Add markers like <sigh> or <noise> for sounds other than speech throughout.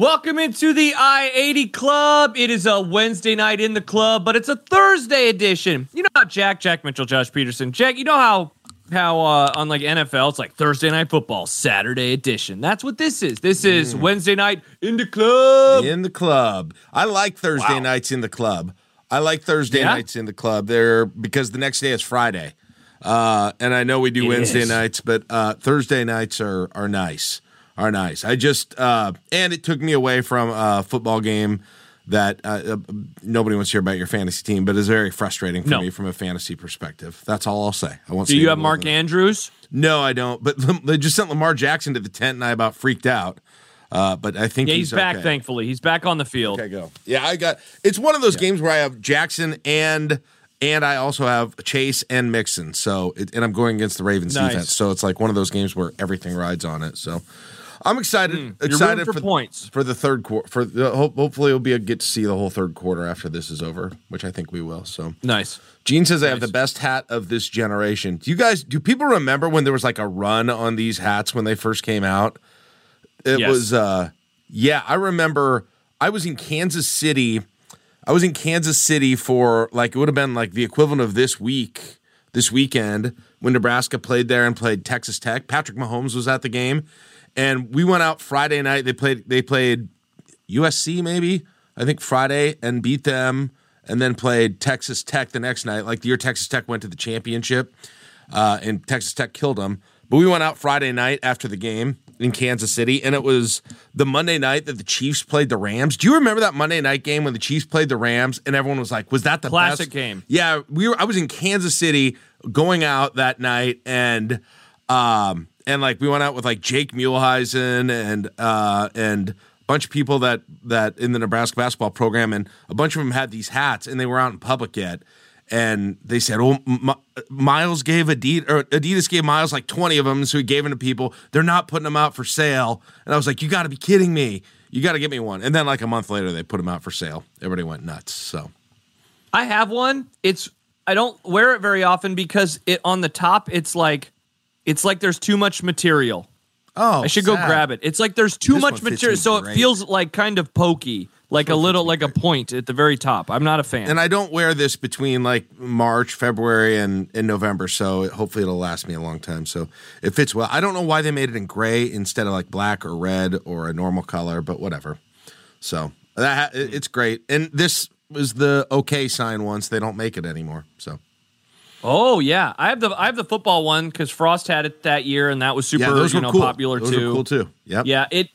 Welcome into the I 80 Club. It is a Wednesday night in the club, but it's a Thursday edition. You know how Jack, Jack Mitchell, Josh Peterson, Jack, you know how how uh, on like NFL, it's like Thursday night football, Saturday edition. That's what this is. This is Wednesday night in the club. in the club. I like Thursday Wow. nights in the club. I like Thursday Yeah? nights in the club. There because the next day is Friday, uh, and I know we do It Wednesday is. nights, but uh, Thursday nights are are nice. Are nice. I just uh, and it took me away from a football game that uh, uh, nobody wants to hear about your fantasy team, but is very frustrating for No. me from a fantasy perspective. That's all I'll say. I won't. Do you have Mark. Andrews? No, I don't. But <laughs> they just sent Lamar Jackson to the tent, and I about freaked out. Uh, but I think Yeah, he's, he's, back, okay. thankfully. He's back on the field. Okay, go. Yeah, I got. It's one of those games where I have Jackson and and I also have Chase and Mixon. So it, and I'm going against the Ravens Nice. defense. So it's like one of those games where everything rides on it. So I'm excited. You're excited rooting for, points. for the third quarter. For the, hope, hopefully, it'll be a get to see the whole third quarter after this is over, which I think we will. So Nice. Gene says I have the best hat of this generation. Do you guys? Do people remember when there was like a run on these hats when they first came out? It Yes. was. uh Yeah, I remember. I was in Kansas City. I was in Kansas City for like it would have been like the equivalent of this week, this weekend when Nebraska played there and played Texas Tech. Patrick Mahomes was at the game, and we went out Friday night. They played. They played USC maybe I think Friday and beat them, and then played Texas Tech the next night. Like the year Texas Tech went to the championship, uh, and Texas Tech killed them. But we went out Friday night after the game in Kansas City, and it was the Monday night that the Chiefs played the Rams. Do you remember that Monday night game when the Chiefs played the Rams, and everyone was like, "Was that the Classic best? game. Yeah, we were. I was in Kansas City going out that night, and um, and like we went out with like Jake Muehlheisen and uh, and a bunch of people that that in the Nebraska basketball program, and a bunch of them had these hats, and they were out in public yet. And they said, "Oh, Miles gave Adidas, or Adidas gave Miles like twenty of them, so he gave them to people. They're not putting them out for sale." And I was like, "You got to be kidding me! You got to get me one." And then like a month later, they put them out for sale. Everybody went nuts. So I have one. It's I don't wear it very often because it on the top it's like it's like there's too much material. oh, I should go grab it. It's like there's too This much material, so it feels like kind of pokey, like a little like a point at the very top. I'm not a fan. And I don't wear this between like March, February, and, and November. So it, hopefully it'll last me a long time. So it fits well. I don't know why they made it in gray instead of like black or red or a normal color, but whatever. So that it's great. And this was the okay sign once. They don't make it anymore. So oh yeah, I have the I have the football one because Frost had it that year, and that was super yeah, those you know cool. popular those too. Were cool too. Yeah, Yeah, it.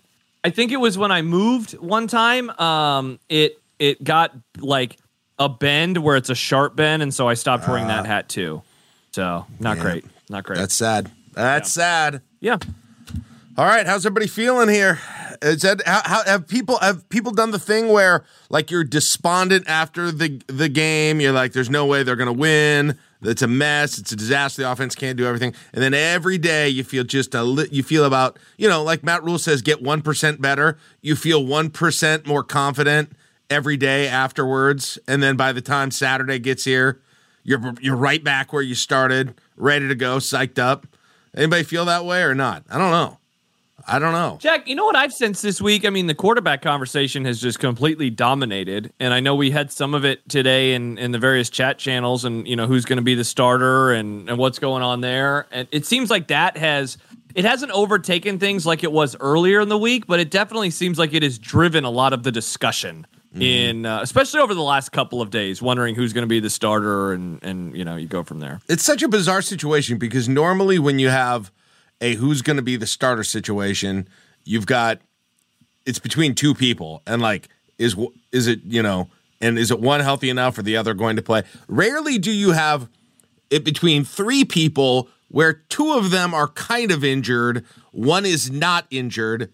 I think it was when I moved one time. Um, it it got like a bend where it's a sharp bend, and so I stopped wearing that hat too. So not Yeah. great, not great. That's sad. That's sad. yeah. All right, how's everybody feeling here? Is that how, how have people have people done the thing where like you're despondent after the the game? You're like, there's no way they're gonna win. It's a mess. It's a disaster. The offense can't do everything, and then every day you feel just a li- you feel about you know like Matt Rhule says, get one percent better. You feel one percent more confident every day afterwards, and then by the time Saturday gets here, you're you're right back where you started, ready to go, psyched up. Anybody feel that way or not? I don't know. I don't know. Jack, you know what I've sensed this week? I mean, the quarterback conversation has just completely dominated. And I know we had some of it today in, in the various chat channels and, you know, who's going to be the starter and, and what's going on there. And it seems like that has, it hasn't overtaken things like it was earlier in the week, but it definitely seems like it has driven a lot of the discussion in, uh, especially over the last couple of days, wondering who's going to be the starter and, and, you know, you go from there. It's such a bizarre situation because normally when you have a who's going to be the starter situation, you've got it's between two people and like is is it, you know, and is it one healthy enough or the other going to play? Rarely do you have it between three people where two of them are kind of injured, one is not injured.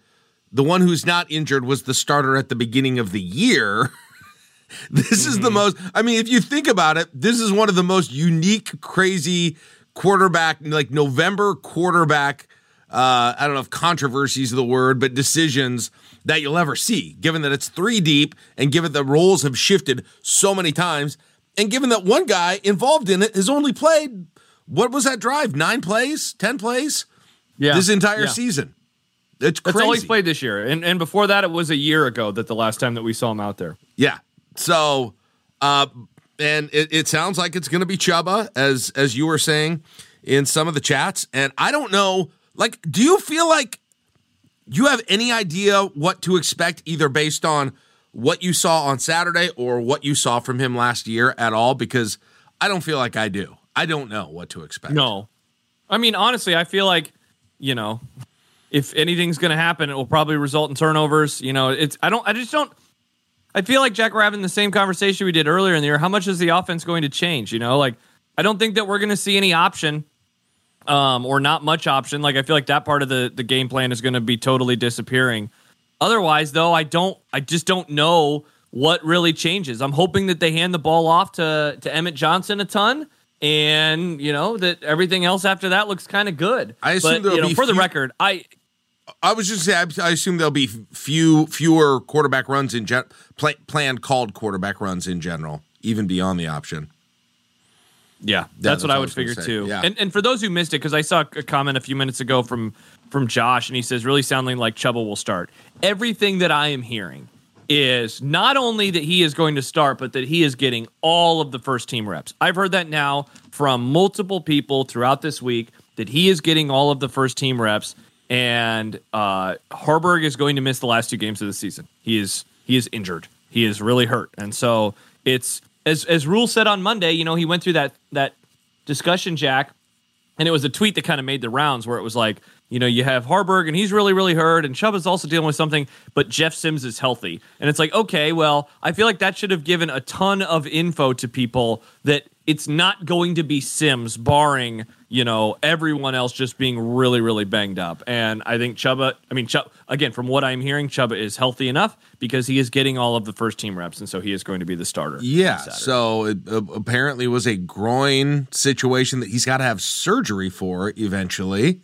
The one who's not injured was the starter at the beginning of the year. <laughs> This is the mm-hmm. most, I mean, if you think about it, this is one of the most unique, crazy quarterback, like November quarterback, uh, I don't know if controversy is the word, but decisions that you'll ever see, given that it's three deep and given that roles have shifted so many times. And given that one guy involved in it has only played, what was that drive? Nine plays? 10 plays? Yeah. This entire Yeah. season. It's That's crazy. all he's played this year. And and before that, it was a year ago that the last time that we saw him out there. Yeah. So, uh, and it, it sounds like it's going to be Chubba, as as you were saying in some of the chats. And I don't know, like, do you feel like you have any idea what to expect, either based on what you saw on Saturday or what you saw from him last year at all? Because I don't feel like I do. I don't know what to expect. No. I mean, honestly, I feel like, you know, if anything's going to happen, it will probably result in turnovers. You know, it's, I don't, I just don't, I feel like Jack, we're having the same conversation we did earlier in the year. How much is the offense going to change? You know, like, I don't think that we're going to see any option um, or not much option. Like, I feel like that part of the, the game plan is going to be totally disappearing. Otherwise, though, I don't, I just don't know what really changes. I'm hoping that they hand the ball off to, to Emmett Johnson a ton and you know that everything else after that looks kind of good. I assume but, you know, be for the record, I I was just saying, I assume there'll be few fewer quarterback runs in gen- pla- planned called quarterback runs in general, even beyond the option. yeah, that's that's what what I would figure say, too. yeah. And and for those who missed it, because I saw a comment a few minutes ago from from Josh, and he says really sounding like Chubba will start. Everything that I am hearing is not only that he is going to start, but that he is getting all of the first team reps. I've heard that now from multiple people throughout this week that he is getting all of the first team reps, and uh, Haarberg is going to miss the last two games of the season. He is he is injured. He is really hurt, and so it's as as Rhule said on Monday. You know, he went through that that discussion, Jack, and it was a tweet that kind of made the rounds where it was like, you know, you have Haarberg and he's really, really hurt, and Chubb is also dealing with something, but Jeff Sims is healthy. And it's like, okay, well, I feel like that should have given a ton of info to people that it's not going to be Sims, barring, you know, everyone else just being really, really banged up. And I think Chubba, I mean, Chubb, again, from what I'm hearing, Chubba is healthy enough because he is getting all of the first team reps, and so he is going to be the starter. Yeah. So it uh, apparently was a groin situation that he's got to have surgery for eventually.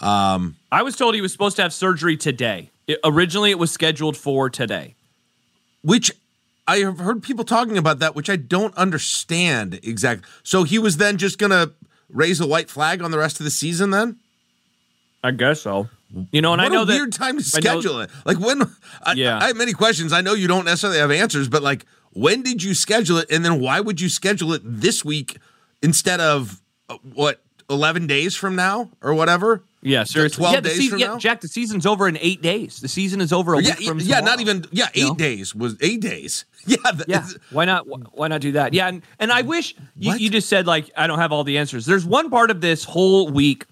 I was told he was supposed to have surgery today. It- originally, it was scheduled for today. which I have heard people talking about that, which I don't understand exactly. So he was then just going to raise a white flag on the rest of the season then? I guess so. You know, and what I know a that weird time to I know- schedule it. Like when I, Yeah. I have many questions. I know you don't necessarily have answers, but like when did you schedule it and then why would you schedule it this week instead of uh, what 11 days from now or whatever? Yeah, seriously. 12 yeah, the days season, from yeah, now? Not the season's over in eight days. The season is over a Yeah, week from now. yeah, not even yeah, 8 You know? days was 8 days. <laughs> Yeah, th- Yeah, why not? Why not do that? Yeah, and, and I wish you, you just said like I don't have all the answers. There's one part of this whole week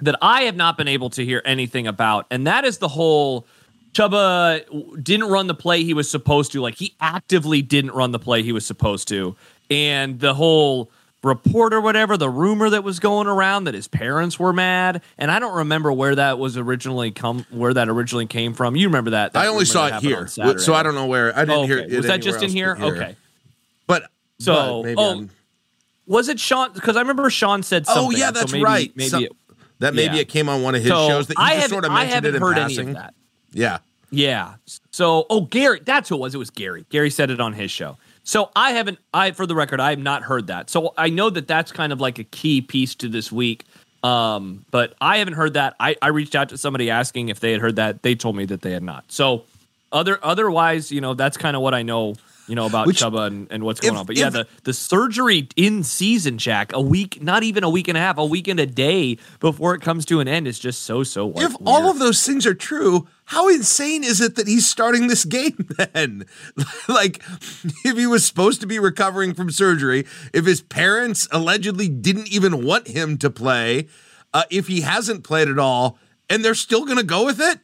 that I have not been able to hear anything about, and that is the whole Chubba didn't run the play he was supposed to. Like he actively didn't run the play he was supposed to, and the whole report or whatever, the rumor that was going around that his parents were mad, and I don't remember where that was originally come where that originally came from. You remember that? that I only saw it here. So I don't know where I didn't Oh, hear it. Was that just in else here? Okay. But So, but maybe oh, I'm- Was it Sean? Because I remember Sean said oh, something. Oh yeah, so that's maybe- right. Maybe Some- it, that maybe yeah. it came on one of his so shows that he I just sort of mentioned it in heard passing. any of that. Yeah. Yeah. So, oh, Gary, that's who it was. It was Gary. Gary said it on his show. So I haven't. I, for the record, I have not heard that. So I know that that's kind of like a key piece to this week. Um, but I haven't heard that. I, I reached out to somebody asking if they had heard that. They told me that they had not. So other otherwise, you know, that's kind of what I know. You know about Which- Chubba and, and what's going if- on. But yeah, if- the the surgery in season, Jack, a week, not even a week and a half, a week and a day before it comes to an end is just so so. If all of those things are true, how insane is it that he's starting this game <laughs> then? <laughs> like, if he was supposed to be recovering from surgery, if his parents allegedly didn't even want him to play, uh, if he hasn't played at all, and they're still going to go with it?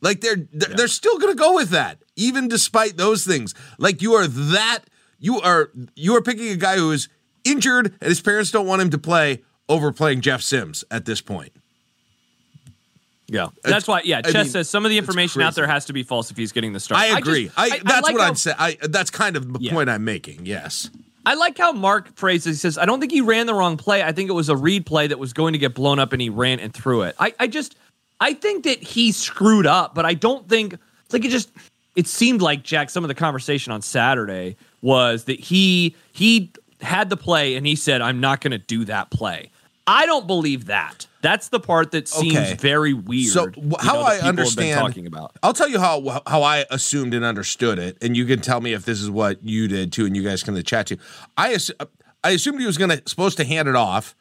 Like they're they're, they're still going to go with that, even despite those things. Like you are that you are you are picking a guy who is injured and his parents don't want him to play over playing Jeff Sims at this point. Yeah, that's why. Yeah, I Chess mean, says some of the information out there has to be false if he's getting the start. I agree. I, just- that's like what how- I'd say. I that's kind of the Yeah. point I'm making. Yes. I like how Mark phrases. He says, "I don't think he ran the wrong play. I think it was a read play that was going to get blown up, and he ran and threw it." I, I just, I think that he screwed up, but I don't think like it just. It seemed like Jack. Some of the conversation on Saturday was that he he had the play and he said, "I'm not going to do that play." I don't believe that. That's the part that seems Okay. very weird. So, wh- how know, I people have been understand- talking about. I'll tell you how how I assumed and understood it, and you can tell me if this is what you did too, and you guys can chat too. I I assumed he was going to supposed to hand it off,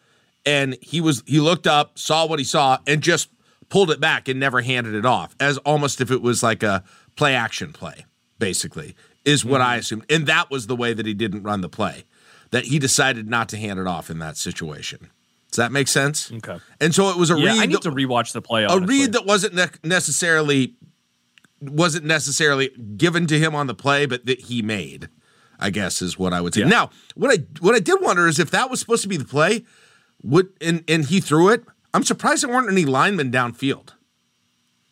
and he was he looked up, saw what he saw, and just pulled it back and never handed it off, as almost if it was like a play action play, basically is what Mm-hmm. I assumed, and that was the way that he didn't run the play, that he decided not to hand it off in that situation. Does that make sense? Okay. And so it was a Yeah, read. I need that- to rewatch the play. a read that wasn't ne- necessarily wasn't necessarily given to him on the play, but that he made. I guess is what I would say. Yeah. Now, what I what I did wonder is if that was supposed to be the play, would and and he threw it. I'm surprised there weren't any linemen downfield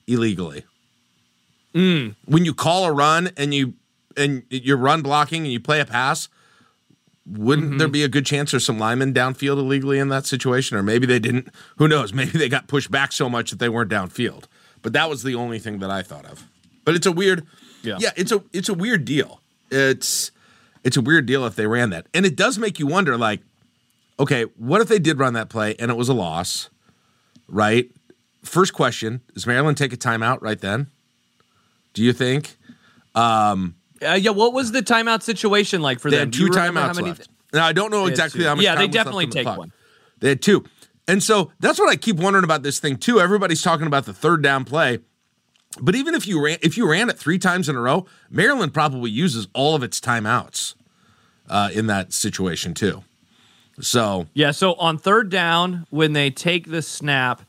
illegally. Mm. When you call a run and you and you're run blocking and you play a pass, wouldn't Mm-hmm. there be a good chance there's some linemen downfield illegally in that situation? Or maybe they didn't. Who knows? Maybe they got pushed back so much that they weren't downfield. But that was the only thing that I thought of. But it's a weird, Yeah. yeah, it's a it's a weird deal. It's it's a weird deal if they ran that, and it does make you wonder. Like, okay, what if they did run that play and it was a loss? Right. First question: Does Maryland take a timeout right then? Do you think? Uh, yeah, what was the timeout situation like for They them? had two timeouts many- left. Now I don't know exactly how much. Yeah, they time was left definitely on the take one. They had two, and so that's what I keep wondering about this thing too. Everybody's talking about the third down play, but even if you ran, if you ran it three times in a row, Maryland probably uses all of its timeouts uh, in that situation too. So Yeah, so on third down, when they take the snap,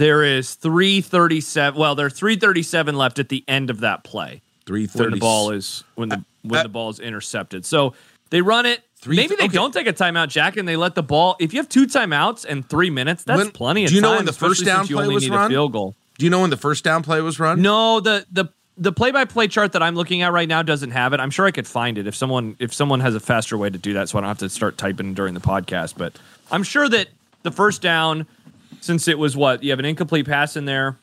there is 337. Well, there's 337 left at the end of that play. three When the ball is when the when uh, the ball is intercepted. So they run it. Three- Maybe they okay. don't take a timeout, Jack, and they let the ball. If you have two timeouts and three minutes, that's When- plenty of do you know time. when the first down you play only was need run? a field goal. Do you know when the first down play was run? No, the the the play by play chart that I'm looking at right now doesn't have it. I'm sure I could find it if someone if someone has a faster way to do that, so I don't have to start typing during the podcast. But I'm sure that the first down, since it was what you have an incomplete pass in there,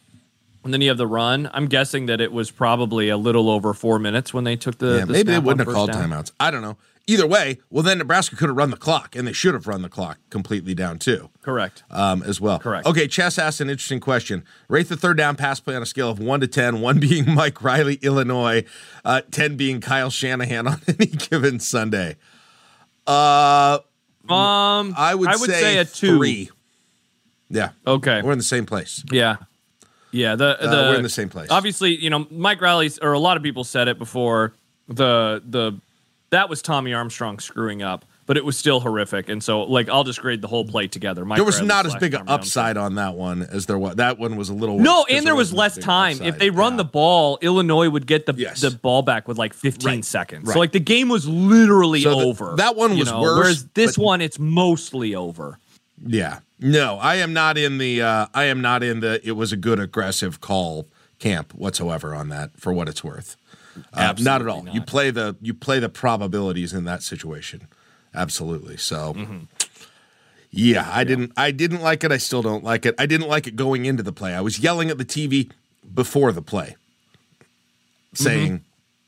and then you have the run. I'm guessing that it was probably a little over four minutes when they took the. Yeah, the maybe they wouldn't have called down. timeouts. I don't know. Either way, well then Nebraska could have run the clock, and they should have run the clock completely down too. Correct. um, as well. Correct. Okay, Chess asked an interesting question. Rate the third down pass play on a scale of one to 10, one being <laughs> Mike Riley, Illinois, uh, 10 being Kyle Shanahan on <laughs> any given Sunday. Uh, Um, I would, I would say, a two. Three. Yeah. Okay. We're in the same place. Yeah. Yeah, the uh, the we're in the same place. Obviously, you know, Mike Riley's or a lot of people said it before. The the that was Tommy Armstrong screwing up, but it was still horrific. And so, like, I'll just grade the whole play together. Mike There was Riley not as big an upside on that one as there was. That one was a little worse No, and there was less time. If they run Yeah. the ball, Illinois would get the Yes. the ball back with like 15 Right. seconds. Right. So like the game was literally So the- over. that one you was know, worse, Whereas this one, it's mostly over. Yeah. No, I am not in the uh I am not in the it was a good aggressive call camp whatsoever on that for what it's worth. Uh, not at all. Absolutely You play the you play the probabilities in that situation. Absolutely. So Mm-hmm. Yeah, I didn't I didn't like it. I still don't like it. I didn't like it going into the play. I was yelling at the TV before the play. Saying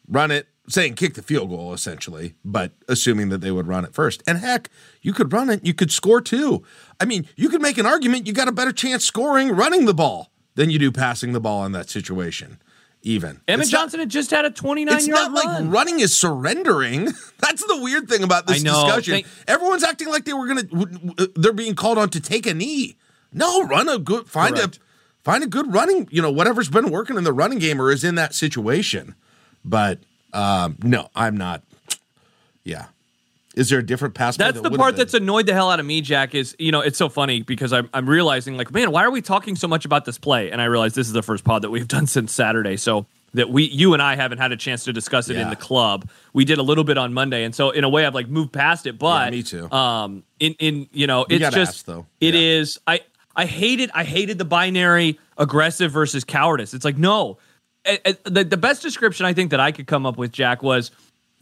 run it, saying kick the field goal essentially, but assuming that they would run it first. And heck, you could run it, you could score too. I mean, you could make an argument you got a better chance scoring running the ball than you do passing the ball in that situation. Even It's not- Johnson had just had a 29 it's yard not run. like running is surrendering. <laughs> That's the weird thing about this discussion. Thank- Everyone's acting like they were gonna. w- w- uh, They're being called on to take a knee. No, run a good. Find Correct. a find a good running. You know, whatever's been working in the running game or is in that situation. But um, no, I'm not. Yeah. Is there a different pass? play That's that the part that's annoyed the hell out of me, Jack. Is you know it's so funny because I'm I'm realizing like man, why are we talking so much about this play? And I realize this is the first pod that we've <laughs> done since Saturday, so that we you and I haven't had a chance to discuss it in the club. We did a little bit on Monday, and so in a way I've like moved past it. But me too. Um, in in you know it's it's just ask, though. it Yeah. is I I hated I hated the binary aggressive versus cowardice. It's like no, the the best description I think that I could come up with, Jack, was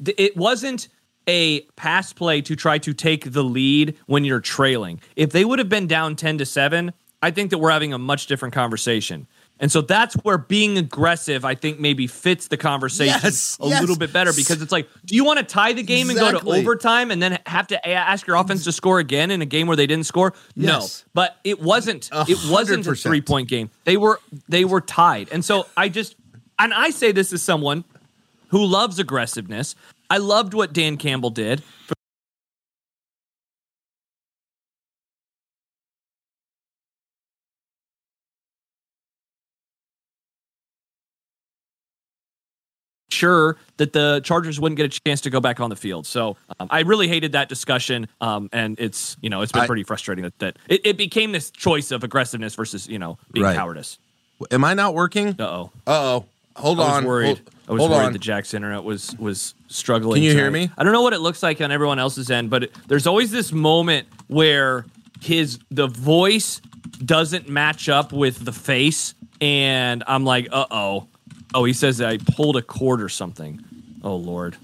it wasn't a pass play to try to take the lead when you're trailing. If they would have been down 10 to 7, I think that we're having a much different conversation. And so that's where being aggressive, I think, maybe fits the conversation Yes, a yes. little bit better because it's like, do you want to tie the game and go to overtime and then have to ask your offense to score again in a game where they didn't score? Yes. No, but it wasn't. A It wasn't a three point game. They were they were tied, and so I just and I say this as someone who loves aggressiveness. I loved what Dan Campbell did. Sure that the Chargers wouldn't get a chance to go back on the field. So um, I really hated that discussion, um, and it's you know it's been I- pretty frustrating that, that it, it became this choice of aggressiveness versus you know being Right. cowardice. Am I not working? Uh oh. Uh oh. Hold I was on. worried. Hold, I was hold worried on. that Jack's internet was was struggling. Can you hear me? I don't know what it looks like on everyone else's end, but it, there's always this moment where his the voice doesn't match up with the face, and I'm like, uh oh. Oh, he says I pulled a cord or something. Oh lord.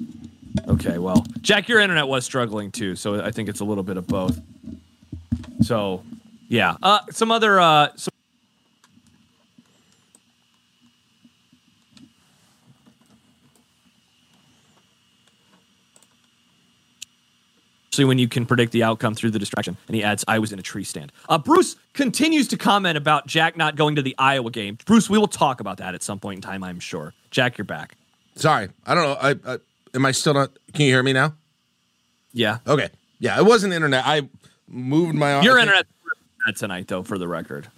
Okay, well, Jack, your internet was struggling too, so I think it's a little bit of both. So, yeah. Uh, some other uh, some especially when you can predict the outcome through the distraction. And he adds, I was in a tree stand. Uh, Bruce continues to comment about Jack not going to the Iowa game. Bruce, we will talk about that at some point in time, I'm sure. Jack, you're back. Sorry. I don't know. I, I am I still not Can you hear me now? Yeah. Okay. Yeah, it wasn't internet. I moved my Your I internet tonight, though, for the record. <sighs>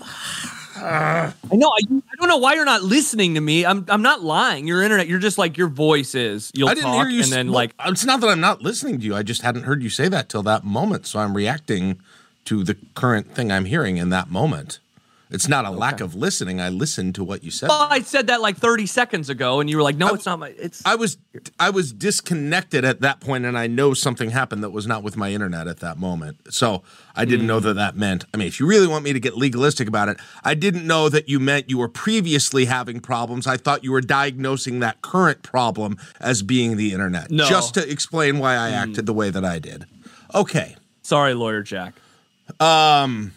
<sighs> I know. I, I don't know why you're not listening to me. I'm I'm not lying. Your internet. You're just like your voice is. You'll I didn't talk hear you and then like it's not that I'm not listening to you. I just hadn't heard you say that till that moment, so I'm reacting to the current thing I'm hearing in that moment. It's not a lack of listening. I listened to what you said. well, I said that like 30 seconds ago, and you were like, "No, it's not my." It's I was I was disconnected at that point, and I know something happened that was not with my internet at that moment. So I didn't know hmm. that that meant. I mean, if you really want me to get legalistic about it, I didn't know that you meant you were previously having problems. I thought you were diagnosing that current problem as being the internet, No. just to explain why I hmm. acted the way that I did. Okay, sorry, lawyer Jack. Um,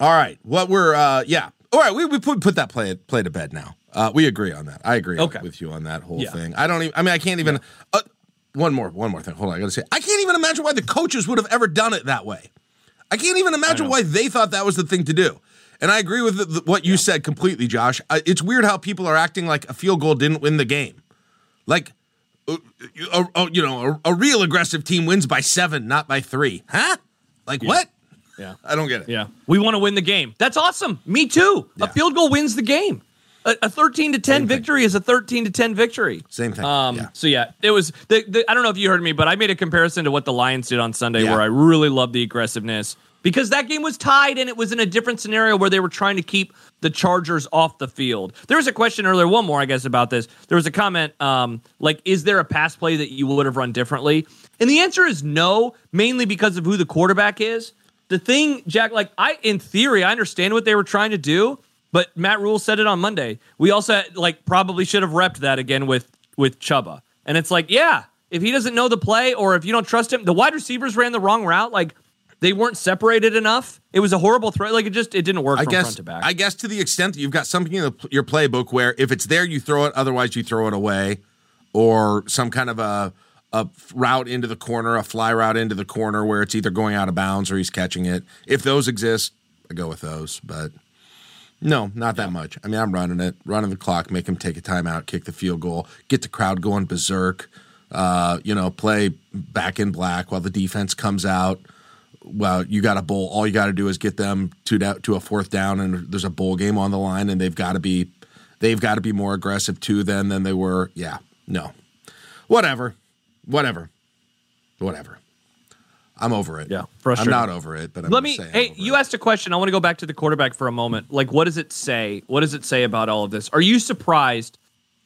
all right. What we're uh, yeah. All right, we we put put that play play to bed now. Uh, we agree on that. I agree Okay. with you on that whole Yeah. thing. I don't even. I mean, I can't even. Uh, one more, one more thing. Hold on, I gotta say, I can't even imagine why the coaches would have ever done it that way. I can't even imagine why they thought that was the thing to do. And I agree with the, the- what you said completely, Josh. It's weird how people are acting like a field goal didn't win the game. Like, uh, uh, uh, you know, a, a real aggressive team wins by seven, not by three. Huh? Like what? Yeah. I don't get it. Yeah. We want to win the game. That's awesome. Me too. A field goal wins the game. A, a 13 to 10 Same thing. victory is a 13 to 10 victory. Same thing. Um, yeah. So yeah, it was. The, the, I don't know if you heard me, but I made a comparison to what the Lions did on Sunday, Yeah. where I really loved the aggressiveness because that game was tied and it was in a different scenario where they were trying to keep the Chargers off the field. There was a question earlier, one more, I guess, about this. There was a comment um, like, "Is there a pass play that you would have run differently?" And the answer is no, mainly because of who the quarterback is. The thing, Jack, like I, in theory, I understand what they were trying to do, but Matt Rhule said it on Monday. We also like probably should have repped that again with with Chubba. And it's like, yeah, if he doesn't know the play or if you don't trust him, the wide receivers ran the wrong route. Like they weren't separated enough. It was a horrible throw. Like it just it didn't work I from guess front to back. I guess to the extent that you've got something in the, your playbook where if it's there you throw it, otherwise you throw it away, or some kind of a a route into the corner, a fly route into the corner where it's either going out of bounds or he's catching it. If those exist, I go with those. But no, not that much. I mean, I'm running it, running the clock, make him take a timeout, kick the field goal, get the crowd going berserk. Uh, you know, play back in black while the defense comes out well, you got a bowl. All you got to do is get them to da- to a fourth down, and there's a bowl game on the line, and they've got to be they've got to be more aggressive too than than they were. Yeah, no, whatever, whatever, whatever. I'm over it. Yeah, I'm not over it, but I'm Let me. say I'm Hey, over you it. asked a question. I want to go back to the quarterback for a moment. Like, what does it say? What does it say about all of this? Are you surprised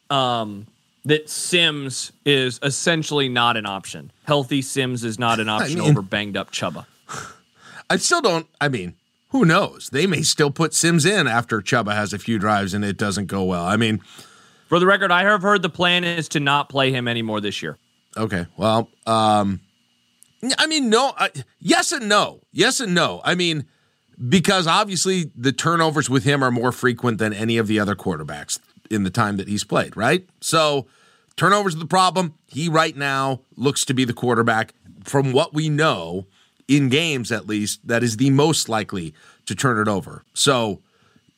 um, that Sims is essentially not an option? Healthy Sims is not an <laughs> option mean- over banged up Chubba. <laughs> I still don't. I mean, who knows? They may still put Sims in after Chubba has a few drives and it doesn't go well. I mean, For the record, I have heard the plan is to not play him anymore this year. Okay. Well, um, I mean, no. I, yes and no. Yes and no. I mean, because obviously the turnovers with him are more frequent than any of the other quarterbacks in the time that he's played, right? So turnovers are the problem. He right now looks to be the quarterback from what we know in games at least that is the most likely to turn it over. So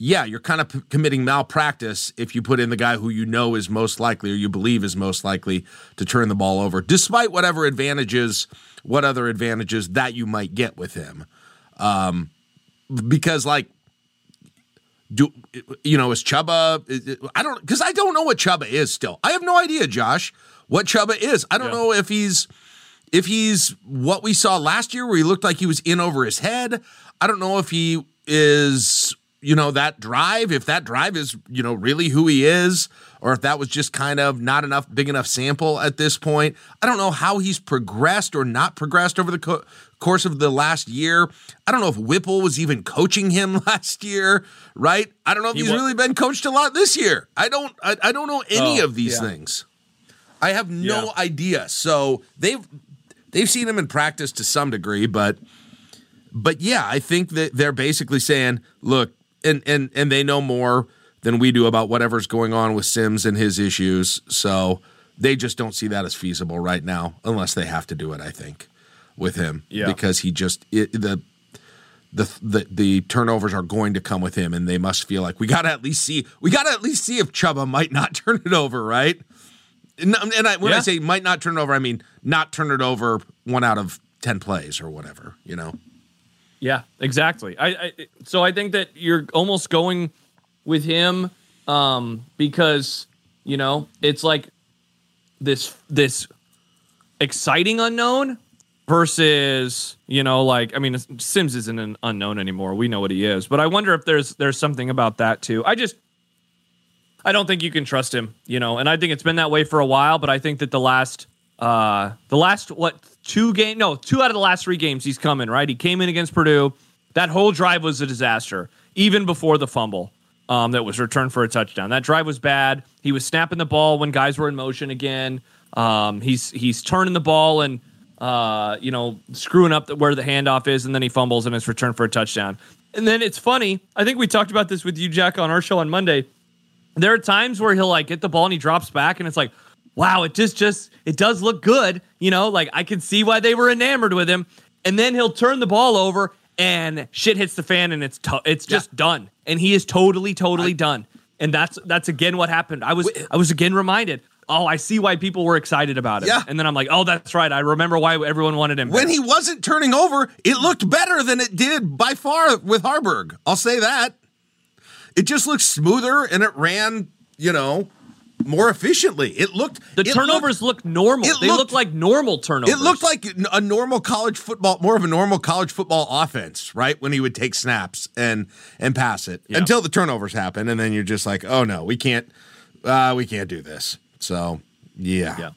yeah, you're kind of p- committing malpractice if you put in the guy who you know is most likely or you believe is most likely to turn the ball over, despite whatever advantages, what other advantages that you might get with him. Um, because like, do you know is Chubba? I don't because I don't know what Chubba is still. I have no idea, Josh, what Chubba is. I don't yeah. know if he's if he's what we saw last year, where he looked like he was in over his head. I don't know if he is you know, that drive, if that drive is, you know, really who he is, or if that was just kind of not enough, big enough sample at this point. I don't know how he's progressed or not progressed over the co- course of the last year. I don't know if Whipple was even coaching him <laughs> last year, right? I don't know if he he's was. really been coached a lot this year. I don't, I, I don't know any oh, of these yeah. things. I have no yeah. idea. So they've, they've seen him in practice to some degree, but, but yeah, I think that they're basically saying, look, and and and they know more than we do about whatever's going on with Sims and his issues. So they just don't see that as feasible right now, unless they have to do it. I think with him, yeah, because he just it, the. The, the the turnovers are going to come with him, and they must feel like we got to at least see we got to at least see if Chubba might not <laughs> turn it over, right? And, and I, when yeah. I say might not turn it over, I mean not turn it over one out of ten plays or whatever, you know. Yeah, exactly. I, I, so I think that you're almost going with him um, because you know it's like this this exciting unknown versus you know like I mean Sims isn't an unknown anymore. We know what he is, but I wonder if there's there's something about that too. I just I don't think you can trust him, you know, and I think it's been that way for a while. But I think that the last uh the last what two game no two out of the last three games he's come in right? He came in against purdue. That whole drive was a disaster even before the fumble um, that was returned for a touchdown. That drive was bad. He was snapping the ball when guys were in motion again. Um, he's he's turning the ball and uh, you know screwing up the, where the handoff is and then he fumbles and it's returned for a touchdown. And then it's funny i think we talked about this with you jack on our show on monday. There are times where he'll like get the ball and he drops back and it's like wow, it just just it does look good. You know, like I can see why they were enamored with him. And then he'll turn the ball over and shit hits the fan and it's to- it's just yeah. done. And he is totally totally I, done. And that's that's again what happened. I was wait, I was again reminded. Oh, I see why people were excited about it. Yeah. And then I'm like, oh, that's right. I remember why everyone wanted him. When he wasn't turning over, it looked better than it did by far with Haarberg. I'll say that. It just looked smoother and it ran, you know, more efficiently. It looked the it turnovers looked, looked normal. They looked, looked like normal turnovers. It looked like a normal college football, more of a normal college football offense, right? When he would take snaps and and pass it yeah. until the turnovers happen, and then you're just like, oh no, we can't, uh, we can't do this. So yeah. yeah.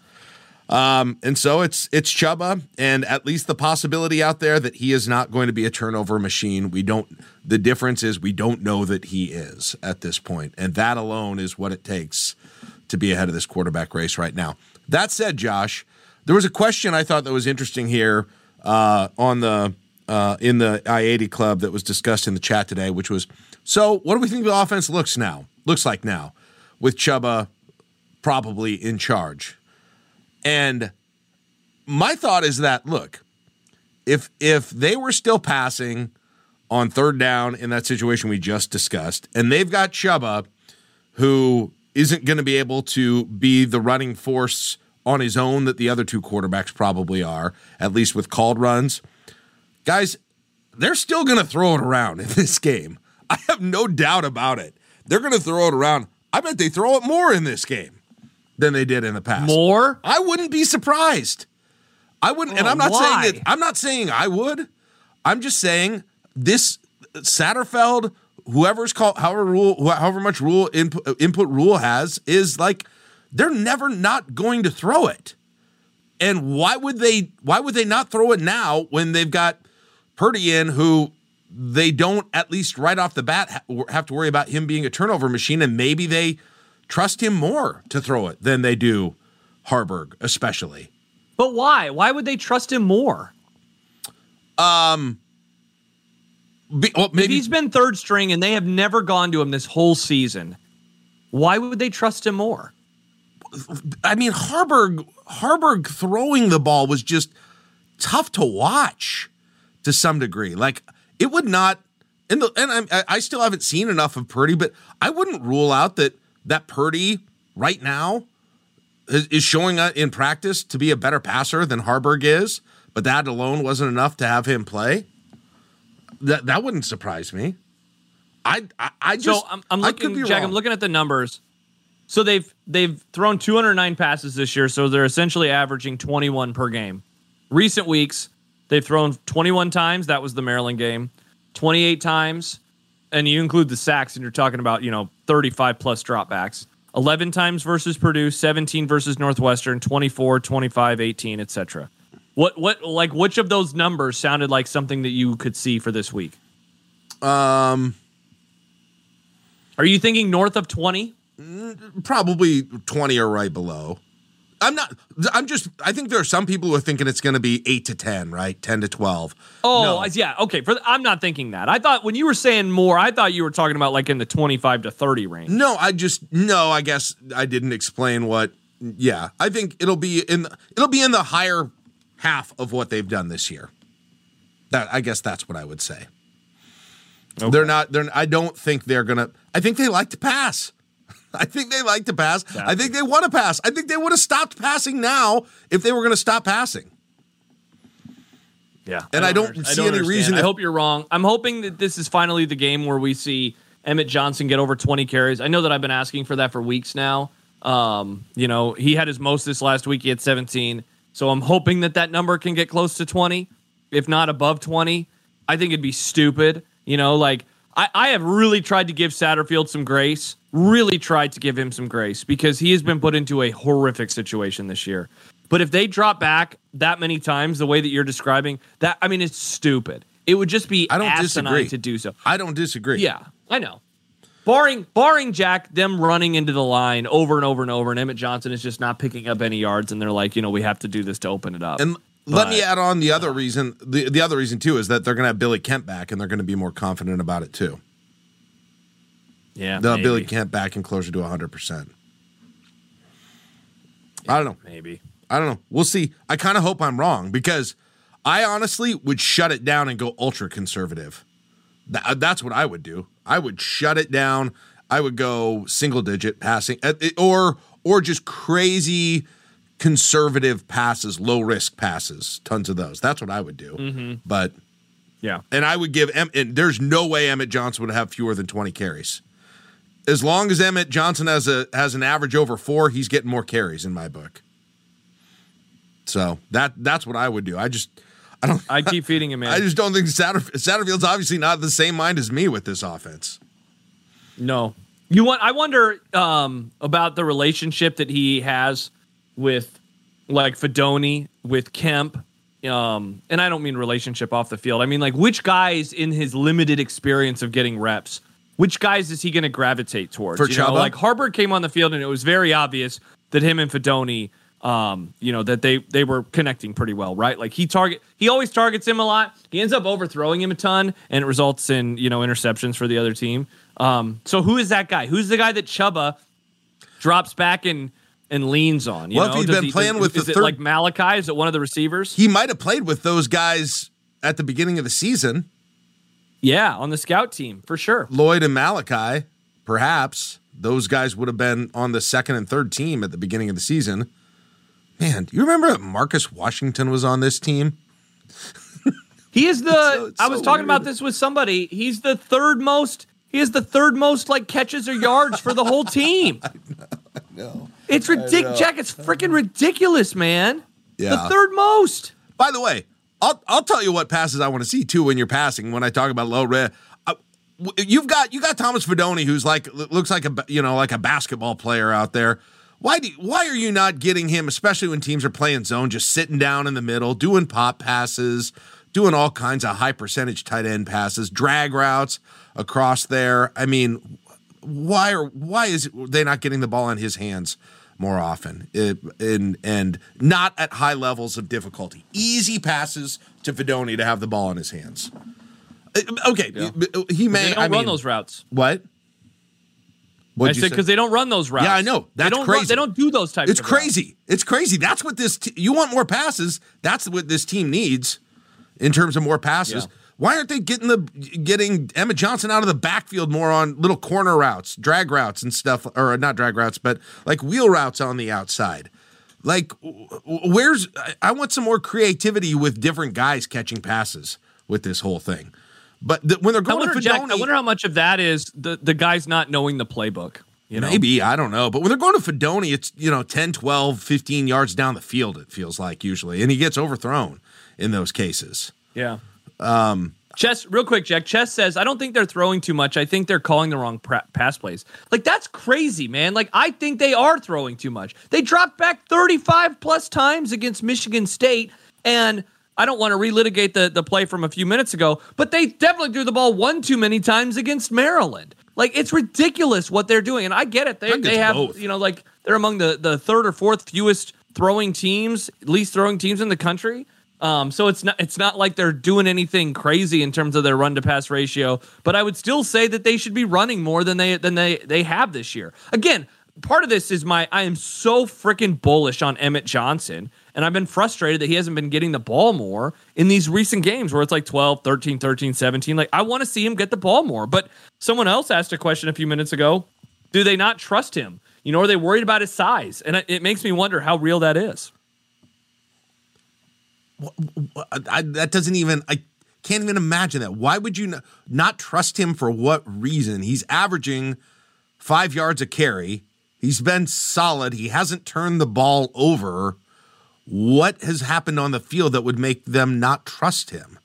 Um, and so it's it's Chubba, and at least the possibility out there that he is not going to be a turnover machine. We don't. The difference is we don't know that he is at this point, and that alone is what it takes to be ahead of this quarterback race right now. That said, Josh, there was a question I thought that was interesting here uh, on the uh, in the I eighty club that was discussed in the chat today, which was so. What do we think the offense looks now? Looks like now with Chubba probably in charge, and my thought is that look, if if they were still passing on third down in that situation we just discussed, and they've got Chubba, who isn't going to be able to be the running force on his own that the other two quarterbacks probably are, at least with called runs. Guys, they're still going to throw it around <laughs> in this game. I have no doubt about it. They're going to throw it around. I bet they throw it more in this game than they did in the past. More? I wouldn't be surprised. I wouldn't, oh, and I'm not why? saying that. I'm not saying I would. I'm just saying this Satterfield whoever's called however Rhule however much Rhule input, input Rhule has is like they're never not going to throw it. And why would they why would they not throw it now when they've got Purdy in who they don't at least right off the bat have to worry about him being a turnover machine and maybe they trust him more to throw it than they do Haarberg, especially. But why? Why would they trust him more? Um Be, well, If he's been third string and they have never gone to him this whole season, why would they trust him more? I mean, Haarberg Haarberg throwing the ball was just tough to watch to some degree. Like it would not, and the, and I, I still haven't seen enough of Purdy, but I wouldn't rule out that that Purdy right now is, is showing in practice to be a better passer than Haarberg is. But that alone wasn't enough to have him play. That that wouldn't surprise me. I I, I just so I'm, I'm I could looking, be Jack. wrong. I'm looking at the numbers. So they've they've thrown 209 passes this year, so they're essentially averaging 21 per game. Recent weeks, they've thrown 21 times. That was the Maryland game. 28 times, and you include the sacks, and you're talking about you know 35 plus dropbacks. 11 times versus Purdue, 17 versus Northwestern, 24, 25, 18, etc. What what like which of those numbers sounded like something that you could see for this week? um. Are you thinking north of 20? probably 20 or right below. I'm not, I'm just, I think there are some people who are thinking it's going to be 8 to 10, right? 10 to 12. Oh, No. Yeah. Okay. For I'm not thinking that. I thought when you were saying more, I thought you were talking about like in the 25 to 30 range. No, I just, no, I guess I didn't explain what, yeah. I think it'll be in, the, it'll be in the higher half of what they've done this year. That, I guess that's what I would say. They're not, they're, I don't think they're going to, I think they like to pass. <laughs> I think they like to pass. I think they want to pass. I think they would have stopped passing now if they were going to stop passing. Yeah. And I don't under- see any understand. reason I hope you're wrong. I'm hoping that this is finally the game where we see Emmett Johnson get over 20 carries. I know that I've been asking for that for weeks now. Um, you know, he had his most this last week. He had 17. So I'm hoping that that number can get close to 20, if not above 20. I think it'd be stupid. You know, like I, I have really tried to give Satterfield some grace, really tried to give him some grace because he has been put into a horrific situation this year. But if they drop back that many times the way that you're describing, that I mean, it's stupid. It would just be I don't asinine disagree. to do so. I don't disagree. Yeah, I know. Barring barring Jack, them running into the line over and over and over, and Emmett Johnson is just not picking up any yards, and they're like, you know, we have to do this to open it up. And let me add on the other reason. The, the other reason too is that they're going to have Billy Kemp back, and they're going to be more confident about it too. yeah, They'll have Billy maybe, Kemp back and closer to hundred percent. I don't know. maybe. I don't know. We'll see. I kind of hope I'm wrong because I honestly would shut it down and go ultra conservative. That, that's what I would do. I would shut it down. I would go single digit passing, uh, or or just crazy conservative passes, low risk passes, tons of those. That's what I would do. But Yeah, and I would give Em- and there's no way Emmett Johnson would have fewer than 20 carries. As long as Emmett Johnson has a has an average over four, he's getting more carries in my book. So that that's what I would do. I just I don't I keep feeding him in. I just don't think Satter, Satterfield's obviously not the same mind as me with this offense. No. You want I wonder um about the relationship that he has with like Fidone, with Kemp. Um, and I don't mean relationship off the field. I mean like which guys in his limited experience of getting reps, which guys is he going to gravitate towards? For you know, like Haarberg came on the field and it was very obvious that him and Fidone um, you know, that they they were connecting pretty well, right? Like he target he always targets him a lot. He ends up overthrowing him a ton, and it results in you know interceptions for the other team. Um, so who is that guy? Who's the guy that Chubba drops back and and leans on? You Well, if know? he's Does been he- playing with is the it third- like Malachi? Is it one of the receivers? He might have played with those guys at the beginning of the season, yeah, on the scout team for sure. Lloyd and Malachi. Perhaps those guys would have been on the second and third team at the beginning of the season. Man, do you remember that Marcus Washington was on this team? He is the. <laughs> so- I was so talking about this with somebody. He's the third most. He is the third most like catches or yards for the whole <laughs> team. No. It's ridiculous, Jack. It's freaking ridiculous, man. Yeah. The third most. By the way, I'll I'll tell you what passes I want to see too when you're passing. When I talk about low red, uh, you've got you got Thomas Fidone, who's like looks like a you know like a basketball player out there. Why do why are you not getting him, especially when teams are playing zone, just sitting down in the middle, doing pop passes, doing all kinds of high percentage tight end passes, drag routes across there. I mean, why are why is they not getting the ball in his hands more often It- and and not at high levels of difficulty easy passes to Fidone to have the ball in his hands Uh, Okay, Yeah. he may. They don't I run mean, those routes. What? I What'd you said because they don't run those routes. Yeah, I know. they That's don't run- crazy. they don't do those types. It's of routes. It's crazy. It's crazy. That's what this. T- you want more passes? That's what this team needs in terms of more passes. Yeah. Why aren't they getting the getting Emmett Johnson out of the backfield more on little corner routes, drag routes, and stuff, or not drag routes, but like wheel routes on the outside? Like, where's? I- I want some more creativity with different guys catching passes with this whole thing. But the, when they're I going wonder, to Jack, I wonder how much of that is the the guys not knowing the playbook. You know, Maybe, I don't know. But when they're going to Fidone, it's, you know, 10, 12, 15 yards down the field, it feels like usually. And he gets overthrown in those cases. Yeah. Um, Chess, real quick, Jack. Chess says, I don't think they're throwing too much. I think they're calling the wrong pra- pass plays. Like, that's crazy, man. Like, I think they are throwing too much. They dropped back 35 plus times against Michigan State. And I don't want to relitigate the, the play from a few minutes ago, but they definitely threw the ball one too many times against Maryland. Like, it's ridiculous what they're doing. And I get it. They, they have, both. you know, like, they're among the, the third or fourth fewest throwing teams, least throwing teams in the country. Um, so it's not it's not like they're doing anything crazy in terms of their run to pass ratio, but I would still say that they should be running more than they than they they have this year. Again, part of this is my I am so freaking bullish on Emmett Johnson and I've been frustrated that he hasn't been getting the ball more in these recent games where it's like 12, 13, 13, 17. Like I want to see him get the ball more. But someone else asked a question a few minutes ago, do they not trust him? You know, are they worried about his size? And it- makes me wonder how real that is. I, that doesn't even, I can't even imagine that. Why would you not trust him for what reason? He's averaging five yards a carry. He's been solid. He hasn't turned the ball over. What has happened on the field that would make them not trust him?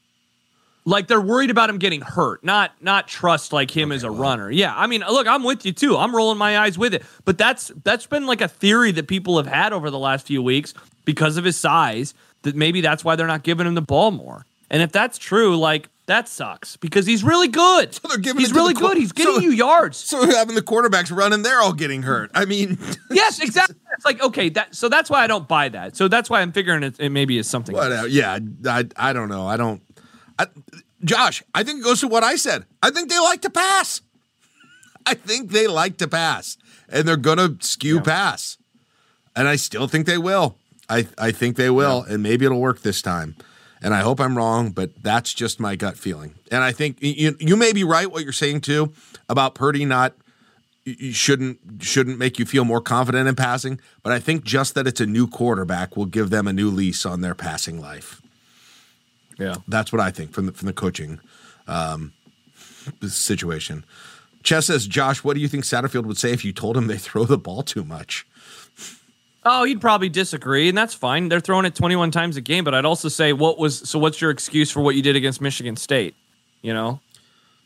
like they're worried about him getting hurt, not not trust like him as a runner. Yeah, I mean, look, I'm with you too. I'm rolling my eyes with it, but that's that's been like a theory that people have had over the last few weeks because of his size. That maybe that's why they're not giving him the ball more. And if that's true, like that sucks because he's really good. they're giving he's really good. He's getting so- you yards. So having the quarterbacks running, they're all getting hurt. I mean, <laughs> yes, exactly. It's like okay, that so that's why I don't buy that. So that's why I'm figuring it, it maybe is something. whatever. Yeah, I, I don't know. I don't. I, Josh, I think it goes to what I said. I think they like to pass. I think they like to pass, and they're gonna skew pass, and I still think they will. I I think they will, and maybe it'll work this time. And I hope I'm wrong, but that's just my gut feeling. And I think you you may be right what you're saying too about Purdy not shouldn't shouldn't make you feel more confident in passing. But I think just that it's a new quarterback will give them a new lease on their passing life. Yeah. That's what I think from the from the coaching um, situation. Chess says, Josh, what do you think Satterfield would say if you told him they throw the ball too much? Oh, you'd probably disagree, and that's fine. They're throwing it 21 times a game, but I'd also say, what was so? What's your excuse for what you did against Michigan State? You know,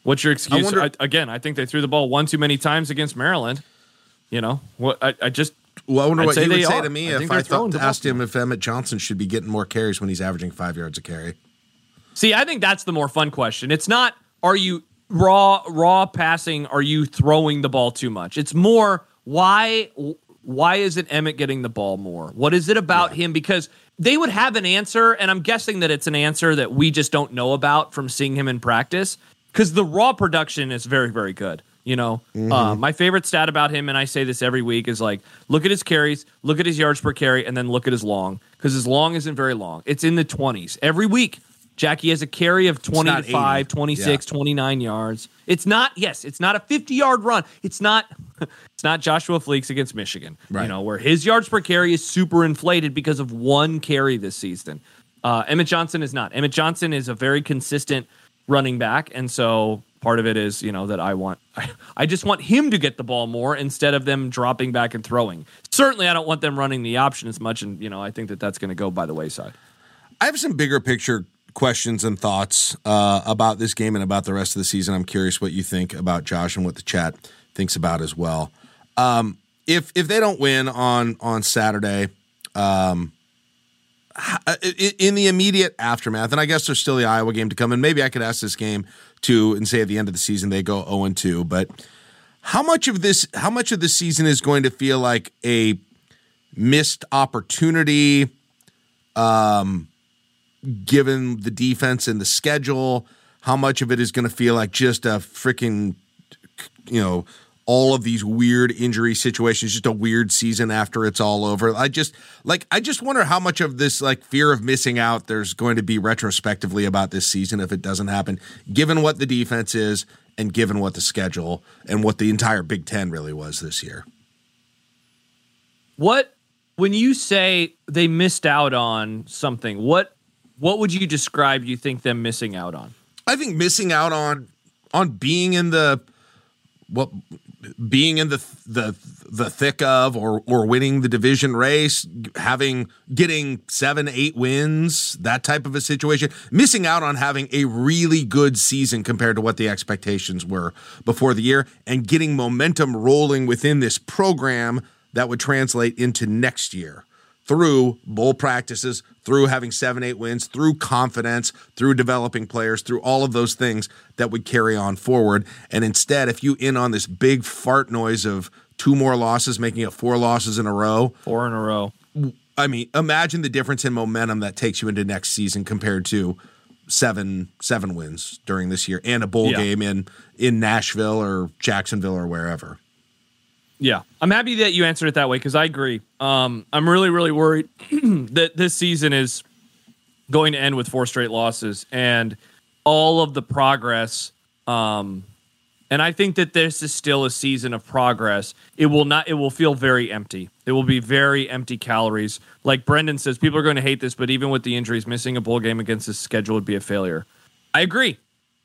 what's your excuse? wonder- I, again, I think they threw the ball one too many times against Maryland. You know, what? I, I just Well, I wonder I'd what say he would they say are. to me I if I thought, asked him if Emmett Johnson should be getting more carries when he's averaging five yards a carry. see. I think that's the more fun question. It's not are you raw raw passing? Are you throwing the ball too much? It's more why why isn't Emmett getting the ball more? What is it about him? Because they would have an answer, and I'm guessing that it's an answer that we just don't know about from seeing him in practice. Because the raw production is very, very good. You know, uh, my favorite stat about him, and I say this every week, is like look at his carries, look at his yards per carry, and then look at his long. Because his long isn't very long. It's in the 20s every week. Jackie has a carry of 20 not to 5, 80. 26, 29 yards. It's not, yes, it's not a 50 yard run. It's not, <laughs> it's not Joshua Fleeks against Michigan, Right. you know, where his yards per carry is super inflated because of one carry this season. Uh, Emmett Johnson is not. Emmett Johnson is a very consistent running back. And so part of it is, you know, that I want, I, <laughs> I just want him to get the ball more instead of them dropping back and throwing. Certainly, I don't want them running the option as much. And, you know, I think that that's going to go by the wayside. I have some bigger picture questions and thoughts uh, about this game and about the rest of the season. I'm curious what you think about Josh and what the chat thinks about as well. Um, if if they don't win on on Saturday, um, in the immediate aftermath, and I guess there's still the Iowa game to come, and maybe I could ask this game too, and say at the end of the season they go 0 and 2, but. How much of this? How much of the season is going to feel like a missed opportunity? given the defense and the schedule? how much of it is going to feel like just a freaking, you know, all of these weird injury situations, just a weird season after it's all over. I just like I just wonder how much of this like fear of missing out there's going to be retrospectively about this season if it doesn't happen, given what the defense is and given what the schedule and what the entire Big Ten really was this year. What when you say they missed out on something, what what would you describe you think them missing out on? I think missing out on on being in the what being in the the the thick of or or winning the division race, having getting 7 8 wins, that type of a situation, missing out on having a really good season compared to what the expectations were before the year and getting momentum rolling within this program that would translate into next year through bowl practices, through having seven, eight wins, through confidence, through developing players, through all of those things that would carry on forward. And instead, if you in on this big fart noise of two more losses, making it four losses in a row, four in a row. I mean, imagine the difference in momentum that takes you into next season compared to seven seven wins during this year and a bowl yeah. game in in Nashville or Jacksonville or wherever. Yeah, I'm happy that you answered it that way because I agree. Um, I'm really, really worried <clears throat> that this season is going to end with four straight losses and all of the progress. Um, and I think that this is still a season of progress. It will not. It will feel very empty. It will be very empty calories. Like Brendan says, people are going to hate this, but even with the injuries, missing a bowl game against this schedule would be a failure. I agree.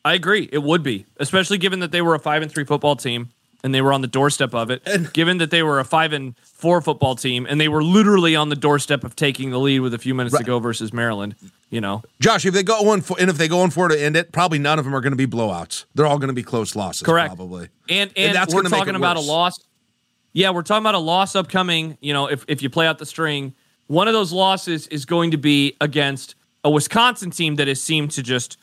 I agree. It would be, especially given that they were a five and three football team and they were on the doorstep of it. And given that they were a five and four football team, and they were literally on the doorstep of taking the lead with a few minutes right. to go versus Maryland, you know, Josh, if they go one for, and if they go on for to end it, probably none of them are going to be blowouts. They're all going to be close losses, correct? Probably, and and, and that's we're talking about a loss. Yeah, we're talking about a loss upcoming. You know, if if you play out the string, one of those losses is going to be against a Wisconsin team that has seemed to just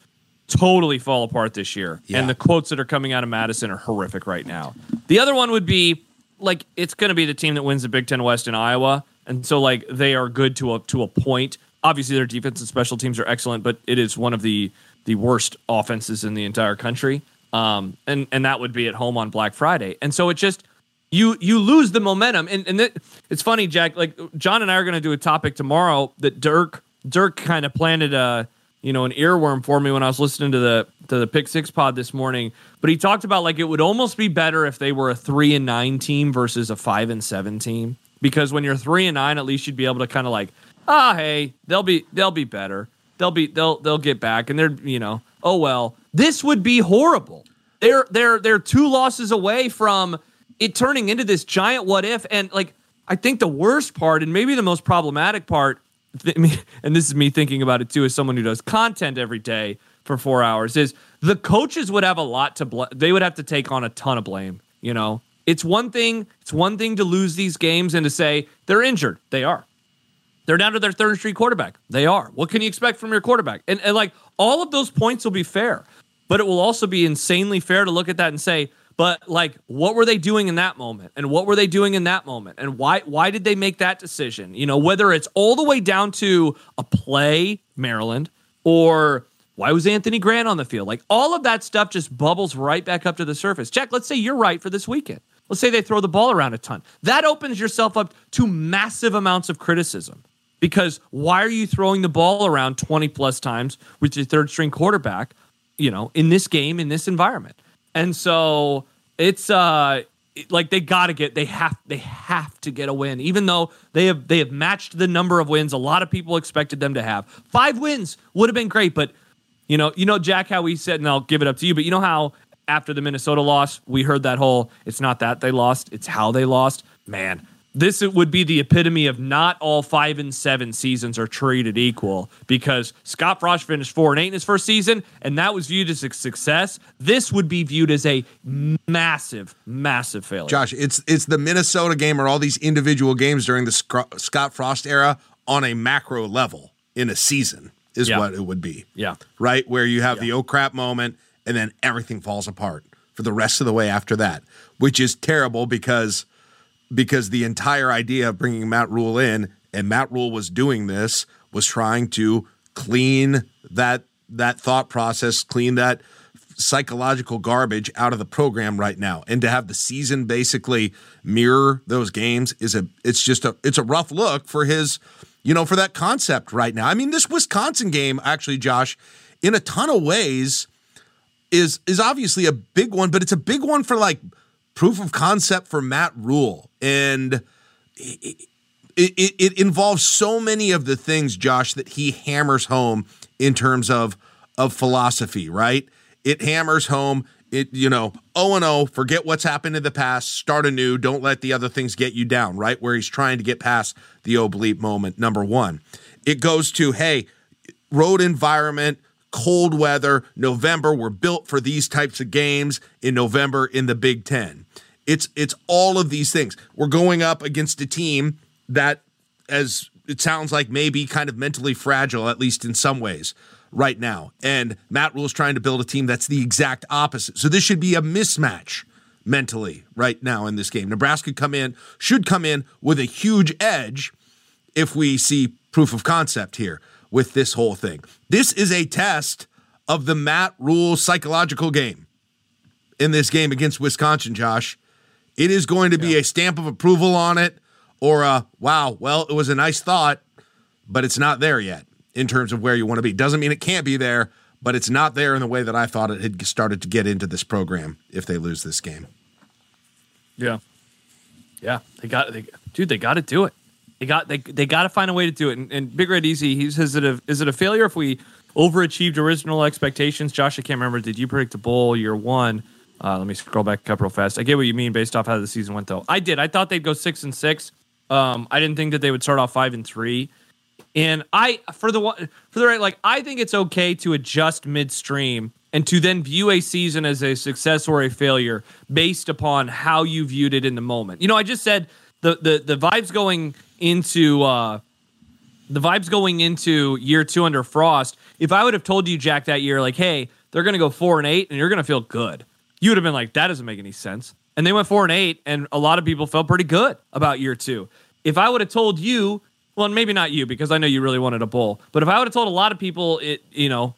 totally fall apart this year. Yeah. And the quotes that are coming out of Madison are horrific right now. The other one would be like it's going to be the team that wins the Big Ten West in Iowa, and so like they are good to a to a point. Obviously, their defense and special teams are excellent, but it is one of the the worst offenses in the entire country. Um, and and that would be at home on Black Friday, and so it just you you lose the momentum. And and it, it's funny, Jack. Like John and I are going to do a topic tomorrow that Dirk Dirk kind of planted a you know an earworm for me when I was listening to the to the Pick Six pod this morning. But he talked about like it would almost be better if they were a three and nine team versus a five and seven team because when you're three and nine, at least you'd be able to kind of like ah oh, hey they'll be they'll be better they'll be they'll they'll get back and they're you know oh well this would be horrible. They're they're they're two losses away from it turning into this giant what if and like I think the worst part and maybe the most problematic part and this is me thinking about it too, as someone who does content every day for four hours, is the coaches would have a lot to bl- they would have to take on a ton of blame. You know, it's one thing it's one thing to lose these games and to say they're injured. They are. They're down to their third street quarterback. They are. What can you expect from your quarterback? And, and like all of those points will be fair, but it will also be insanely fair to look at that and say, but like what were they doing in that moment? And what were they doing in that moment? And why why did they make that decision? You know whether it's all the way down to a play maryland or why was anthony grant on the field? Like all of that stuff just bubbles right back up to the surface. Jack let's say you're right for this weekend. Let's say they throw the ball around a ton. That opens yourself up to massive amounts of criticism because why are you throwing the ball around 20 plus times with your third string quarterback you know in this game in this environment and so it's uh like they got to get they have they have to get a win even though they have they have matched the number of wins a lot of people expected them to have. 5 wins would have been great, but you know, you know Jack how we said and I'll give it up to you, but you know how after the Minnesota loss, we heard that whole it's not that they lost, it's how they lost. Man, this would be the epitome of not all five and seven seasons are treated equal because Scott Frost finished four and eight in his first season, and that was viewed as a success. This would be viewed as a massive, massive failure. Josh, it's it's the Minnesota game or all these individual games during the Scott Frost era on a macro level in a season is yeah. what it would be. Yeah. Right? Where you have yeah. the oh crap moment and then everything falls apart for the rest of the way after that, which is terrible because – because the entire idea of bringing Matt Rhule in, and Matt Rhule was doing this, was trying to clean that that thought process, clean that psychological garbage out of the program right now. And to have the season basically mirror those games is a it's just a it's a rough look for his you know for that concept right now. I mean this wisconsin game actually josh in a ton of ways is is obviously a big one but it's a big one for like proof of concept for matt Rhule. and it, it, it involves so many of the things josh that he hammers home in terms of of philosophy right? It hammers home it you know O and O, forget what's happened in the past start anew don't let the other things get you down right? Where he's trying to get past the oblique moment number 1 it goes to hey road environment cold weather november we're built for these types of games in november in the big 10 it's it's all of these things we're going up against a team that as it sounds like maybe kind of mentally fragile at least in some ways right now. And Matt Rhule is trying to build a team that's the exact opposite. So this should be a mismatch mentally right now in this game. Nebraska come in should come in with a huge edge if we see proof of concept here with this whole thing. This is a test of the Matt Rhule psychological game in this game against Wisconsin, Josh. It is going to be yeah. a stamp of approval on it or a wow, well, it was a nice thought, but it's not there yet in terms of where you want to be. Doesn't mean it can't be there, but it's not there in the way that I thought it had started to get into this program if they lose this game. Yeah. Yeah, they got they, dude, they got to do it. They got they they got to find a way to do it. And, and Big Red Easy, he says it a, is it a failure if we overachieved original expectations? Josh, I can't remember. Did you predict a bowl year one? Uh, let me scroll back up real fast. I get what you mean based off how the season went, though. I did. I thought they'd go six and six. Um, I didn't think that they would start off five and three. And I for the one, for the right like I think it's okay to adjust midstream and to then view a season as a success or a failure based upon how you viewed it in the moment. You know, I just said the the the vibes going into uh the vibes going into year 2 under Frost. If I would have told you Jack that year like, "Hey, they're going to go 4 and 8 and you're going to feel good." You would have been like, "That doesn't make any sense." And they went 4 and 8 and a lot of people felt pretty good about year 2. If I would have told you well, maybe not you because I know you really wanted a bowl. But if I would have told a lot of people, it you know,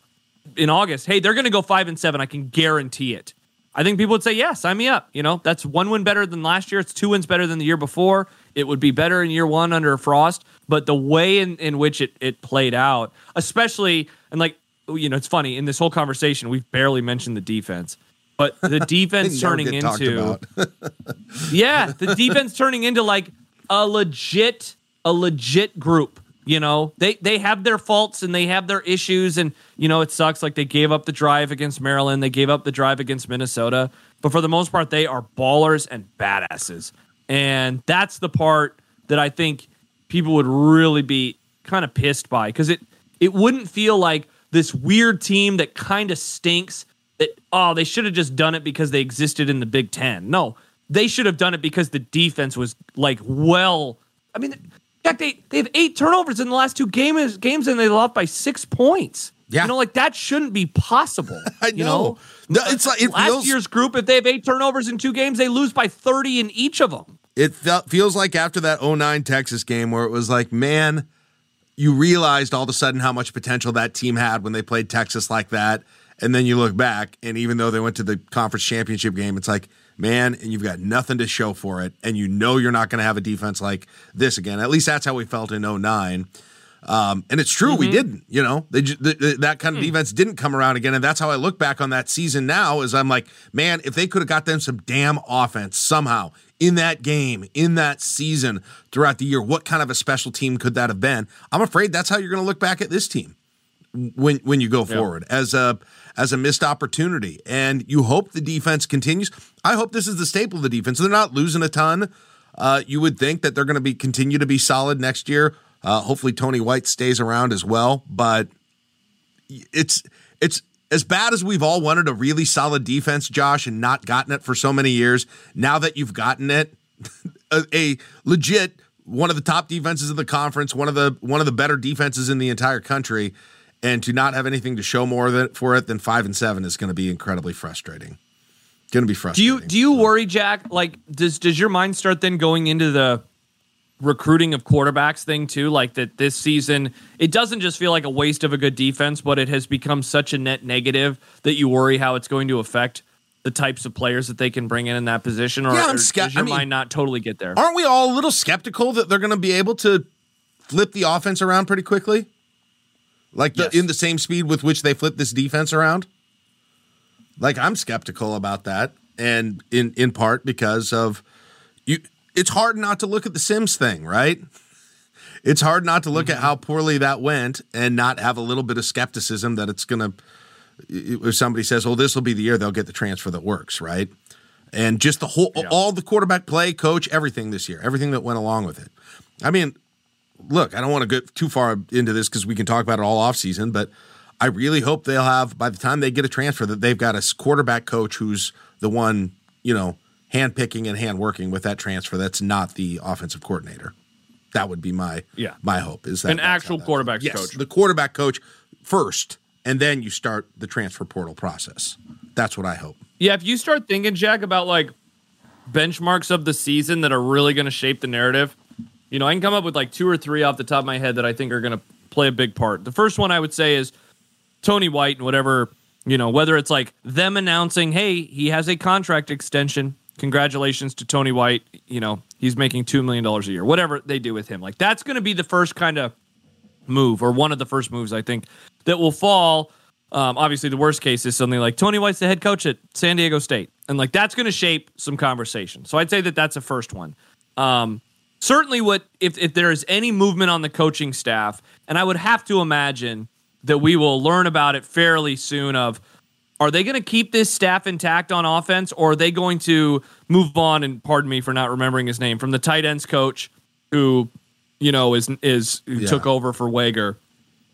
in August, hey, they're going to go five and seven, I can guarantee it. I think people would say, yeah, sign me up. You know, that's one win better than last year. It's two wins better than the year before. It would be better in year one under Frost. But the way in, in which it, it played out, especially, and like, you know, it's funny in this whole conversation, we've barely mentioned the defense. But the <laughs> defense turning into, <laughs> yeah, the defense turning into like a legit a legit group. You know, they they have their faults and they have their issues, and you know it sucks. Like they gave up the drive against Maryland, they gave up the drive against Minnesota, but for the most part, they are ballers and badasses, and that's the part that I think people would really be kind of pissed by because it it wouldn't feel like this weird team that kind of stinks. That oh, they should have just done it because they existed in the Big Ten. No, they should have done it because the defense was like well. I mean, fact, they they have eight turnovers in the last two games games and they lost by six points. Yeah. You know, like that shouldn't be possible. <laughs> I know. You know? No, it's like it last feels, year's group. If they have eight turnovers in two games, they lose by thirty in each of them. It felt, feels like after that 09 Texas game where it was like, man, you realized all of a sudden how much potential that team had when they played Texas like that, and then you look back, and even though they went to the conference championship game, it's like man, and you've got nothing to show for it, and you know you're not going to have a defense like this again. At least that's how we felt in 09. Um, and it's true, mm-hmm. we didn't. You know, they, the, that kind of mm. defense didn't come around again, and that's how I look back on that season now. Is I'm like, man, if they could have got them some damn offense somehow in that game, in that season, throughout the year, what kind of a special team could that have been? I'm afraid that's how you're going to look back at this team when when you go forward as a as a missed opportunity. And you hope the defense continues. I hope this is the staple of the defense. They're not losing a ton. Uh, you would think that they're going to be continue to be solid next year. Uh, hopefully, Tony White stays around as well. But it's it's as bad as we've all wanted a really solid defense, Josh, and not gotten it for so many years. Now that you've gotten it, <laughs> a, a legit one of the top defenses in the conference, one of the one of the better defenses in the entire country and to not have anything to show more than, for it than five and seven is going to be incredibly frustrating. Going to be frustrating. Do you do you worry, Jack? Like, does does your mind start then going into the recruiting of quarterbacks thing too. Like that this season, it doesn't just feel like a waste of a good defense, but it has become such a net negative that you worry how it's going to affect the types of players that they can bring in in that position. Or, Yeah, I'm or sca- does your I mean- mind not totally get there? Aren't we all a little skeptical that they're going to be able to flip the offense around pretty quickly? Like the, Yes. in the same speed with which they flip this defense around? Like I'm skeptical about that and in in part because of you it's hard not to look at the Sims thing, right? It's hard not to look Mm-hmm. at how poorly that went and not have a little bit of skepticism that it's going to if somebody says, "Well, this will be the year they'll get the transfer that works," right? And just the whole, all the quarterback play, coach, everything this year, everything that went along with it. I mean, look, I don't want to get too far into this because we can talk about it all off season, but I really hope they'll have by the time they get a transfer that they've got a quarterback coach who's the one, you know, hand picking and hand working with that transfer. That's not the offensive coordinator. That would be my Yeah. my hope is that An actual quarterback yes, coach. the quarterback coach first, and then you start the transfer portal process. That's what I hope. Yeah, if you start thinking, Jack, about like benchmarks of the season that are really going to shape the narrative, you know, I can come up with like two or three off the top of my head that I think are going to play a big part. The first one I would say is Tony White and whatever, you know, whether it's like them announcing, hey, he has a contract extension. Congratulations to Tony White. You know, he's making $2 million a year, whatever they do with him. Like, that's going to be the first kind of move or one of the first moves I think that will fall. Um, obviously, the worst case is something like Tony White's the head coach at San Diego State, and like that's going to shape some conversation. So I'd say that that's a first one. Um, certainly, what if if there is any movement on the coaching staff, and I would have to imagine that we will learn about it fairly soon. Of are they going to keep this staff intact on offense, or are they going to move on? And pardon me for not remembering his name from the tight ends coach who you know is is who Yeah. took over for Wager.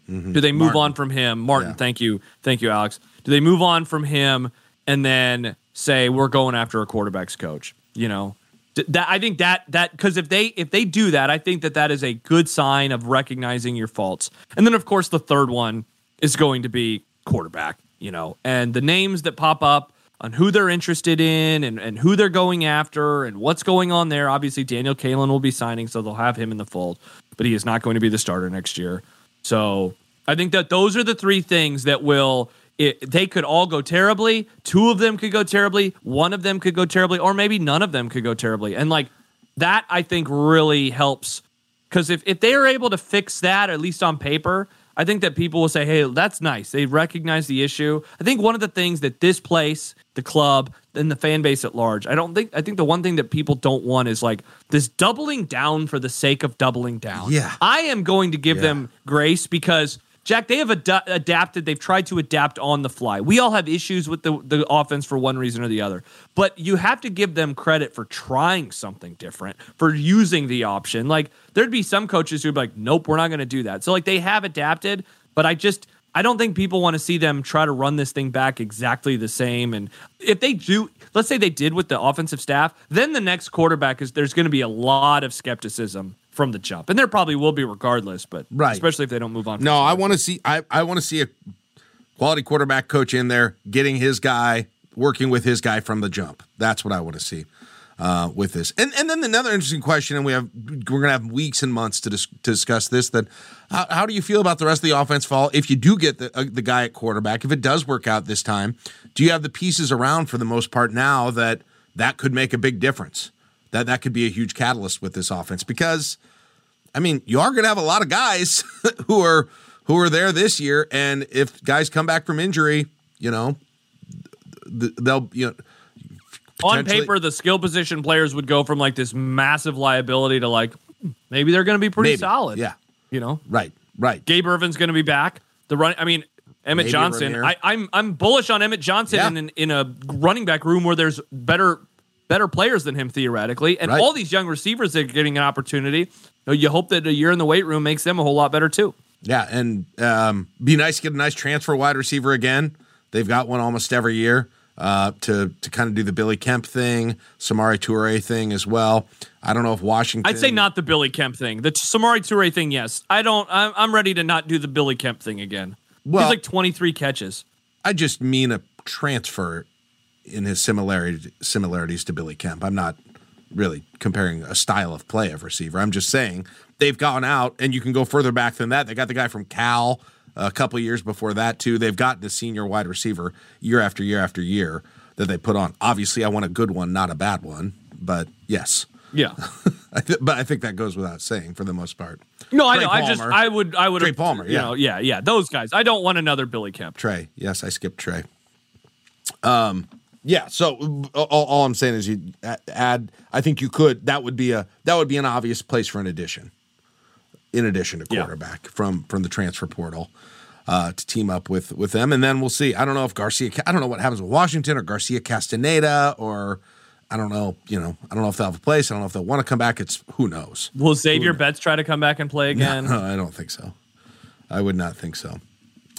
Mm-hmm. Do they move Martin. on from him? Martin, Yeah. thank you. Thank you, Alex. Do they move on from him and then say we're going after a quarterbacks coach? You know, that I think that that because if they if they do that, I think that that is a good sign of recognizing your faults. And then of course the third one is going to be quarterback. You know, and the names that pop up on who they're interested in and, and who they're going after and what's going on there. Obviously, Daniel Kaelin will be signing, so they'll have him in the fold, but he is not going to be the starter next year. So I think that those are the three things that will. It, they could all go terribly. Two of them could go terribly. One of them could go terribly, or maybe none of them could go terribly. And like that, I think really helps because if, if they are able to fix that, at least on paper, I think that people will say, hey, that's nice. They recognize the issue. I think one of the things that this place, the club, and the fan base at large, I don't think, I think the one thing that people don't want is like this doubling down for the sake of doubling down. Yeah. I am going to give Yeah. them grace because. Jack, they have ad- adapted. They've tried to adapt on the fly. We all have issues with the, the offense for one reason or the other. But you have to give them credit for trying something different, for using the option. Like, there'd be some coaches who'd be like, nope, we're not going to do that. So, like, they have adapted, but I just, I don't think people want to see them try to run this thing back exactly the same. And if they do, let's say they did with the offensive staff, then the next quarterback is there's going to be a lot of skepticism from the jump. And there probably will be regardless, but Right. especially if they don't move on. No, I want to see. I, I want to see a quality quarterback coach in there, getting his guy, working with his guy from the jump. That's what I want to see uh, with this. And and then another interesting question, and we have we're gonna have weeks and months to, dis- to discuss this. That how, how do you feel about the rest of the offense fall if you do get the uh, the guy at quarterback? If it does work out this time, do you have the pieces around for the most part now that that could make a big difference? That that could be a huge catalyst with this offense because. I mean, you are going to have a lot of guys <laughs> who are who are there this year, and if guys come back from injury, you know, they'll you know. on paper, the skill position players would go from like this massive liability to like maybe they're going to be pretty Maybe, solid. yeah. you know, right, right, Gabe Ervin's going to be back. The run. I mean, Emmett Maybe Johnson. I, I'm I'm bullish on Emmett Johnson Yeah. in, in a running back room where there's better better players than him theoretically, and Right. all these young receivers that are getting an opportunity. You hope that a year in the weight room makes them a whole lot better too. yeah, and um, be nice to get a nice transfer wide receiver again. They've got one almost every year uh, to to kind of do the Billy Kemp thing, Samori Toure thing as well. I don't know if Washington. I'd say not the Billy Kemp thing. The Samori Toure thing, yes. I don't. I'm, I'm ready to not do the Billy Kemp thing again. Well- He's like 23 catches. I just mean a transfer in his similarity similarities to Billy Kemp. I'm not really comparing a style of play of receiver. I'm just saying they've gone out, and you can go further back than that. They got the guy from Cal a couple years before that too. They've gotten the senior wide receiver year after year after year that they put on. Obviously, I want a good one, not a bad one. But yes, Yeah. <laughs> I th- but I think that goes without saying for the most part. No, I Trey know. I just I would I would Trey Palmer, You yeah. know, yeah, yeah. Those guys. I don't want another Billy Kemp. Trey. Yes, I skipped Trey. Um, yeah. So uh, all, all I'm saying is you add. I think you could. That would be a that would be an obvious place for an addition. In addition to Yeah. quarterback from from the transfer portal. Uh, to team up with with them, and then we'll see. I don't know if Garcia. I don't know what happens with Washington or Garcia Castaneda, or I don't know. You know, I don't know if they'll have a place. I don't know if they'll want to come back. It's who knows. Will Xavier Betts try to come back and play <laughs> again? No, I don't think so. I would not think so.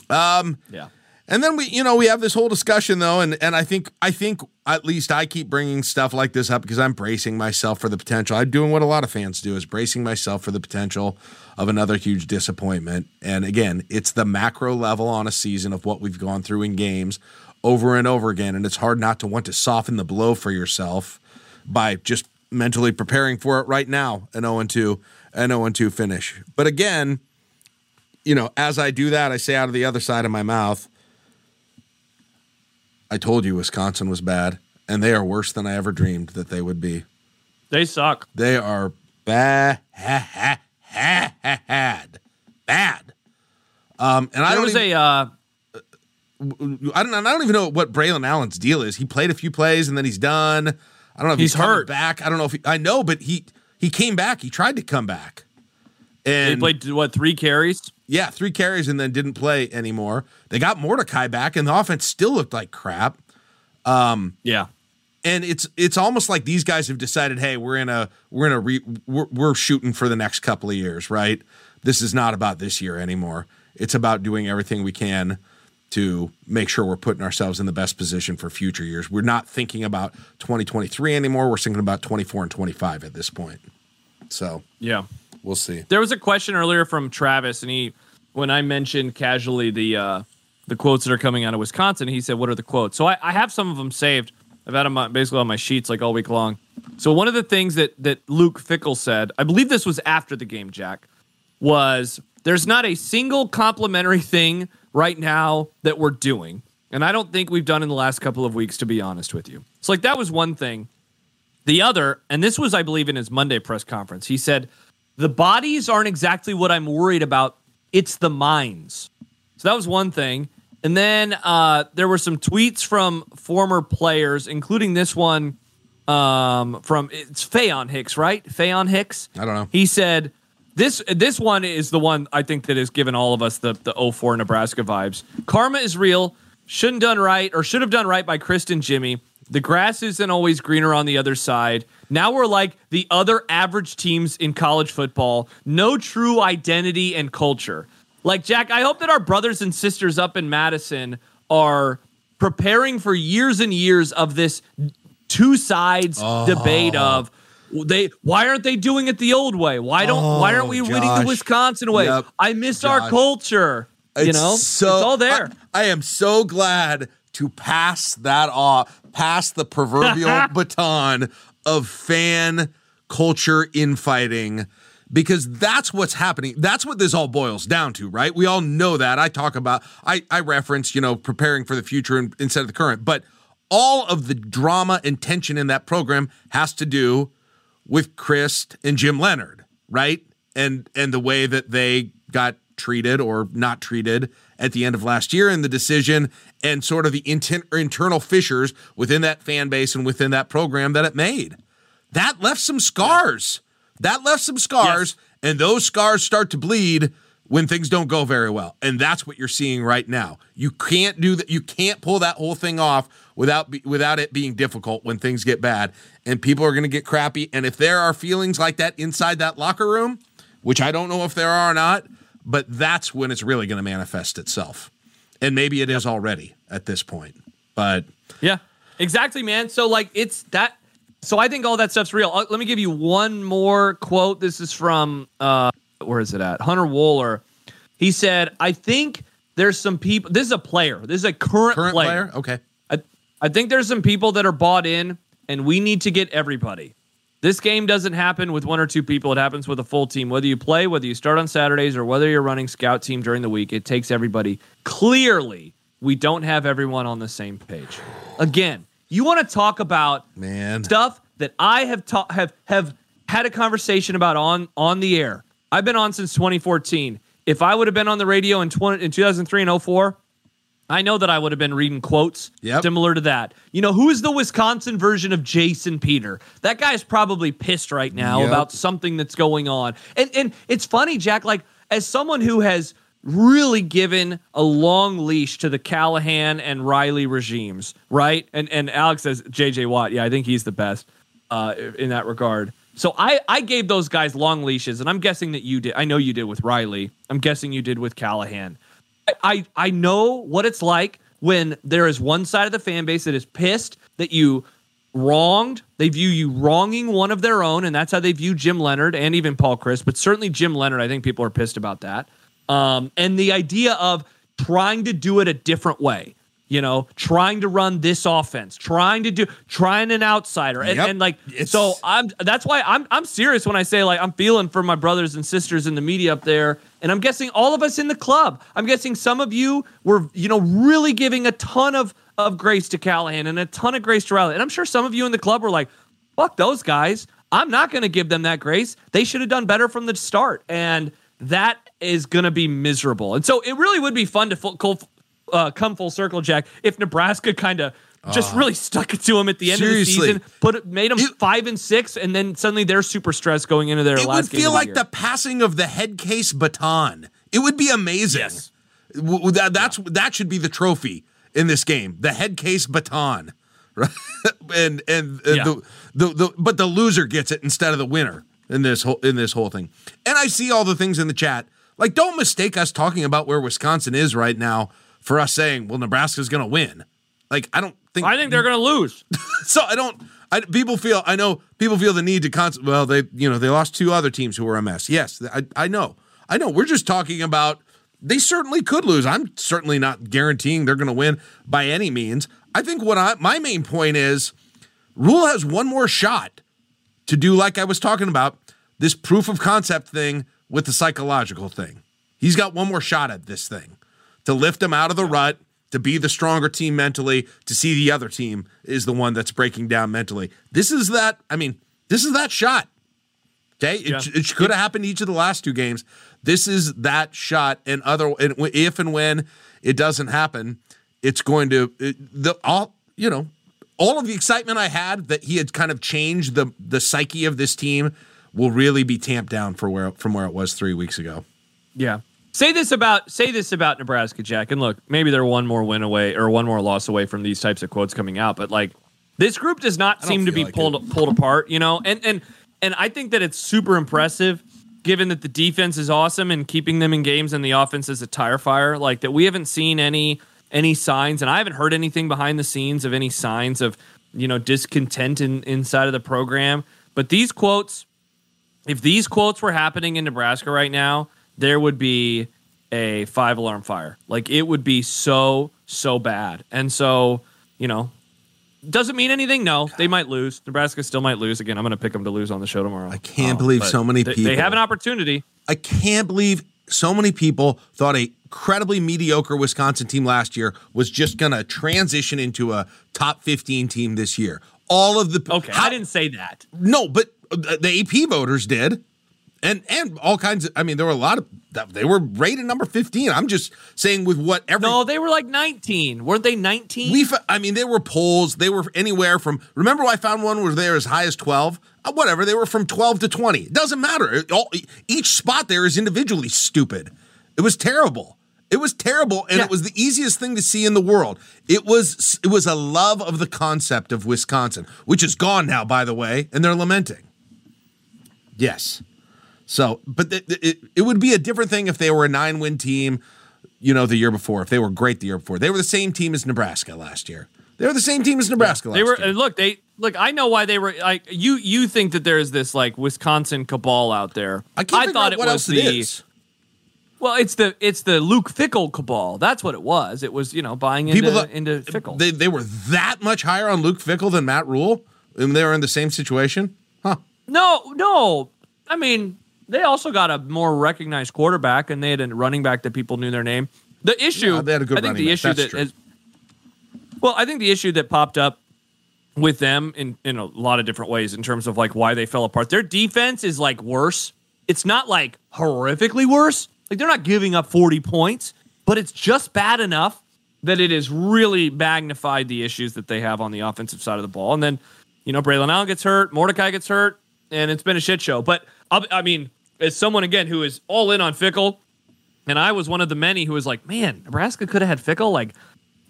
yeah. And then we, you know, we have this whole discussion though, and and I think I think at least I keep bringing stuff like this up because I'm bracing myself for the potential. I'm doing what a lot of fans do is bracing myself for the potential of another huge disappointment. And again, it's the macro level on a season of what we've gone through in games over and over again, and it's hard not to want to soften the blow for yourself by just mentally preparing for it right now, an 0 2, an 0 2 finish. But again, you know, as I do that, I say out of the other side of my mouth, I told you Wisconsin was bad, and they are worse than I ever dreamed that they would be. They suck. They are bad, bad. Um, and I don't was even, a uh, I don't, I don't even know what Braylon Allen's deal is. He played a few plays and then he's done. I don't know if he's, He's hurt. back. I don't know if he, I know, but he he came back. He tried to come back, they played what three carries? yeah, three carries and then didn't play anymore. They got Mordecai back, and the offense still looked like crap. Um, Yeah. and it's it's almost like these guys have decided, hey, we're in a we're in a re, we're, we're shooting for the next couple of years, right? This is not about this year anymore. It's about doing everything we can to make sure we're putting ourselves in the best position for future years. We're not thinking about 2023 anymore. We're thinking about 24 and 25 at this point. So Yeah. We'll see. There was a question earlier from Travis, and he, when I mentioned casually the uh, the quotes that are coming out of Wisconsin, he said, "What are the quotes?" So I, I have some of them saved. I've had them on- basically on my sheets like all week long. So one of the things that that Luke Fickell said, I believe this was after the game, Jack, was there's not a single complimentary thing right now that we're doing, and I don't think we've done in the last couple of weeks, to be honest with you. So like that was one thing. The other, and this was, I believe, in his Monday press conference, he said, The bodies aren't exactly what I'm worried about. It's the minds. So that was one thing. And then uh, there were some tweets from former players, including this one um, from it's Faion Hicks, right? Faion Hicks. I don't know. He said this this one is the one I think that has given all of us the the 04 Nebraska vibes. Karma is real. Shouldn't done right or should have done right by Kristen Jimmy. The grass isn't always greener on the other side. Now we're like the other average teams in college football. No true identity and culture. Like Jack, I hope that our brothers and sisters up in Madison are preparing for years and years of this two sides oh. debate of they why aren't they doing it the old way? Why don't why aren't oh, we winning the Wisconsin way? Yep. I miss our Josh. Culture. You know, so, it's all there. I, I am so glad to pass that off, pass the proverbial <laughs> baton of fan culture infighting because that's what's happening. That's what this all boils down to, right? We all know that. I talk about, I, I reference, you know, preparing for the future in, instead of the current, but all of the drama and tension in that program has to do with Chryst and Jim Leonard, right? And and the way that they got treated or not treated at the end of last year and the decision and sort of the intent, internal fissures within that fan base and within that program that it made. That left some scars. That left some scars and those scars start to bleed when things don't go very well. And that's what you're seeing right now. You can't do that you can't pull that whole thing off without be, without it being difficult when things get bad and people are going to get crappy and if there are feelings like that inside that locker room, which I don't know if there are or not, but that's when it's really going to manifest itself. And maybe it is already at this point. But Yeah, exactly, man. So like it's that. So I think all that stuff's real. Uh, let me give you one more quote. This is from uh, where is it at? Hunter Wohler. He said, "I think there's some people. This is a player. This is a current, current player. player, okay. I, I think there's some people that are bought in, and we need to get everybody. This game doesn't happen with one or two people. It happens with a full team. Whether you play, whether you start on Saturdays, or whether you're running scout team during the week, it takes everybody. Clearly, we don't have everyone on the same page. Again, you want to talk about Man. stuff that I have ta- have have had a conversation about on on the air. I've been on since 2014. If I would have been on the radio in 20, in 2003 and 04, I know that I would have been reading quotes Yep. similar to that. You know, who is the Wisconsin version of Jason Peter? That guy's probably pissed right now Yep. about something that's going on. And and it's funny, Jack, like as someone who has really given a long leash to the Callahan and Riley regimes, right? And and Alex says JJ Watt, yeah, I think he's the best uh, in that regard. So I I gave those guys long leashes, and I'm guessing that you did. I know you did with Riley. I'm guessing you did with Callahan. I I know what it's like when there is one side of the fan base that is pissed that you wronged. They view you wronging one of their own, and that's how they view Jim Leonard and even Paul Chryst. But certainly Jim Leonard, I think people are pissed about that. Um, and the idea of trying to do it a different way. You know, trying to run this offense, trying to do, trying an outsider, and, Yep. and like It's- so. I'm that's why I'm I'm serious when I say like I'm feeling for my brothers and sisters in the media up there, and I'm guessing all of us in the club. I'm guessing some of you were you know really giving a ton of of grace to Callahan and a ton of grace to Riley, and I'm sure some of you in the club were like, "Fuck those guys." I'm not going to give them that grace. They should have done better from the start, and that is going to be miserable. And so it really would be fun to full- uh, come full circle, Jack, if Nebraska kind of just really stuck it to him at the end. Seriously. of the season, put it, made them It- five and six, and then suddenly they're super stressed going into their It last would game feel the like year. the passing of the head case baton. It would be amazing. Yes. That, that's that should be the trophy in this game. The head case baton. <laughs> Right? and and uh, Yeah. the, the the but the loser gets it instead of the winner in this whole in this whole thing. And I see all the things in the chat. Like don't mistake us talking about where Wisconsin is right now for us saying, well, Nebraska's going to win. Like I don't think I think they're going to lose. <laughs> so I don't. I, people feel. I know people feel the need to. Cons- well, they you know they lost two other teams who were a mess. Yes, I, I know. I know. We're just talking about. They certainly could lose. I'm certainly not guaranteeing they're going to win by any means. I think what I my main point is, Rhule has one more shot to do like I was talking about this proof of concept thing with the psychological thing. He's got one more shot at this thing to lift them out of the rut, to be the stronger team mentally, to see the other team is the one that's breaking down mentally. This is that, I mean, this is that shot. Okay, Yeah. it, it could have happened each of the last two games. This is that shot, and other and if and when it doesn't happen, it's going to it, the all you know all of the excitement I had that he had kind of changed the the psyche of this team will really be tamped down for where from where it was three weeks ago. Yeah. Say this about say this about Nebraska, Jack. And look, maybe they're one more win away or one more loss away from these types of quotes coming out, but like this group does not seem to be like pulled pulled apart, you know? And and and I think that it's super impressive given that the defense is awesome and keeping them in games and the offense is a tire fire, like that we haven't seen any any signs and I haven't heard anything behind the scenes of any signs of, you know, discontent in, inside of the program. But these quotes if these quotes were happening in Nebraska right now, there would be a five alarm fire. Like it would be so so bad. And so, you know, doesn't mean anything. No, they might lose. Nebraska still might lose. Again, I'm going to pick them to lose on the show tomorrow. I can't believe so many they, They people- have an opportunity. I can't believe so many people thought a incredibly mediocre Wisconsin team last year was just going to transition into a top 15 team this year. All of the Okay, how- I didn't say that. No, but uh, the AP voters did. And and all kinds of I mean there were a lot of they were rated number 15. I'm just saying with what every No, they were like 19. Weren't they 19? we I mean there were polls, they were anywhere from remember I found one where they were as high as 12? Uh, whatever, they were from 12 to 20. It doesn't matter. It- all, each spot there is individually stupid. It was terrible. It was terrible and Yeah. it was the easiest thing to see in the world. It was it was a love of the concept of Wisconsin, which is gone now by the way, and they're lamenting. Yes. So, but th- th- it, it would be a different thing if they were a nine win team, you know, the year before, if they were great the year before. They were the same team as Nebraska last year. They were the same team as Nebraska They last were year. look. They look. I know why they were like you. You think that there's this like Wisconsin cabal out there. I can't figure thought it was the. it. Well, it's the it's the Luke Fickell cabal. That's what it was. It was you know buying into into Fickell. They, they were that much higher on Luke Fickell than Matt Rhule, and they were in the same situation. Huh. No, no. I mean, they also got a more recognized quarterback, and they had a running back that people knew their name. The issue, Yeah, they had a good I think the back. issue That's that has, well, I think the issue that popped up with them in in a lot of different ways in terms of like why they fell apart. Their defense is like worse. It's not like horrifically worse. Like they're not giving up 40 points, but it's just bad enough that it has really magnified the issues that they have on the offensive side of the ball. And then, you know, Braylon Allen gets hurt, Mordecai gets hurt, and it's been a shit show. But I mean, as someone again who is all in on Fickell, and I was one of the many who was like, man, Nebraska could have had Fickell. Like,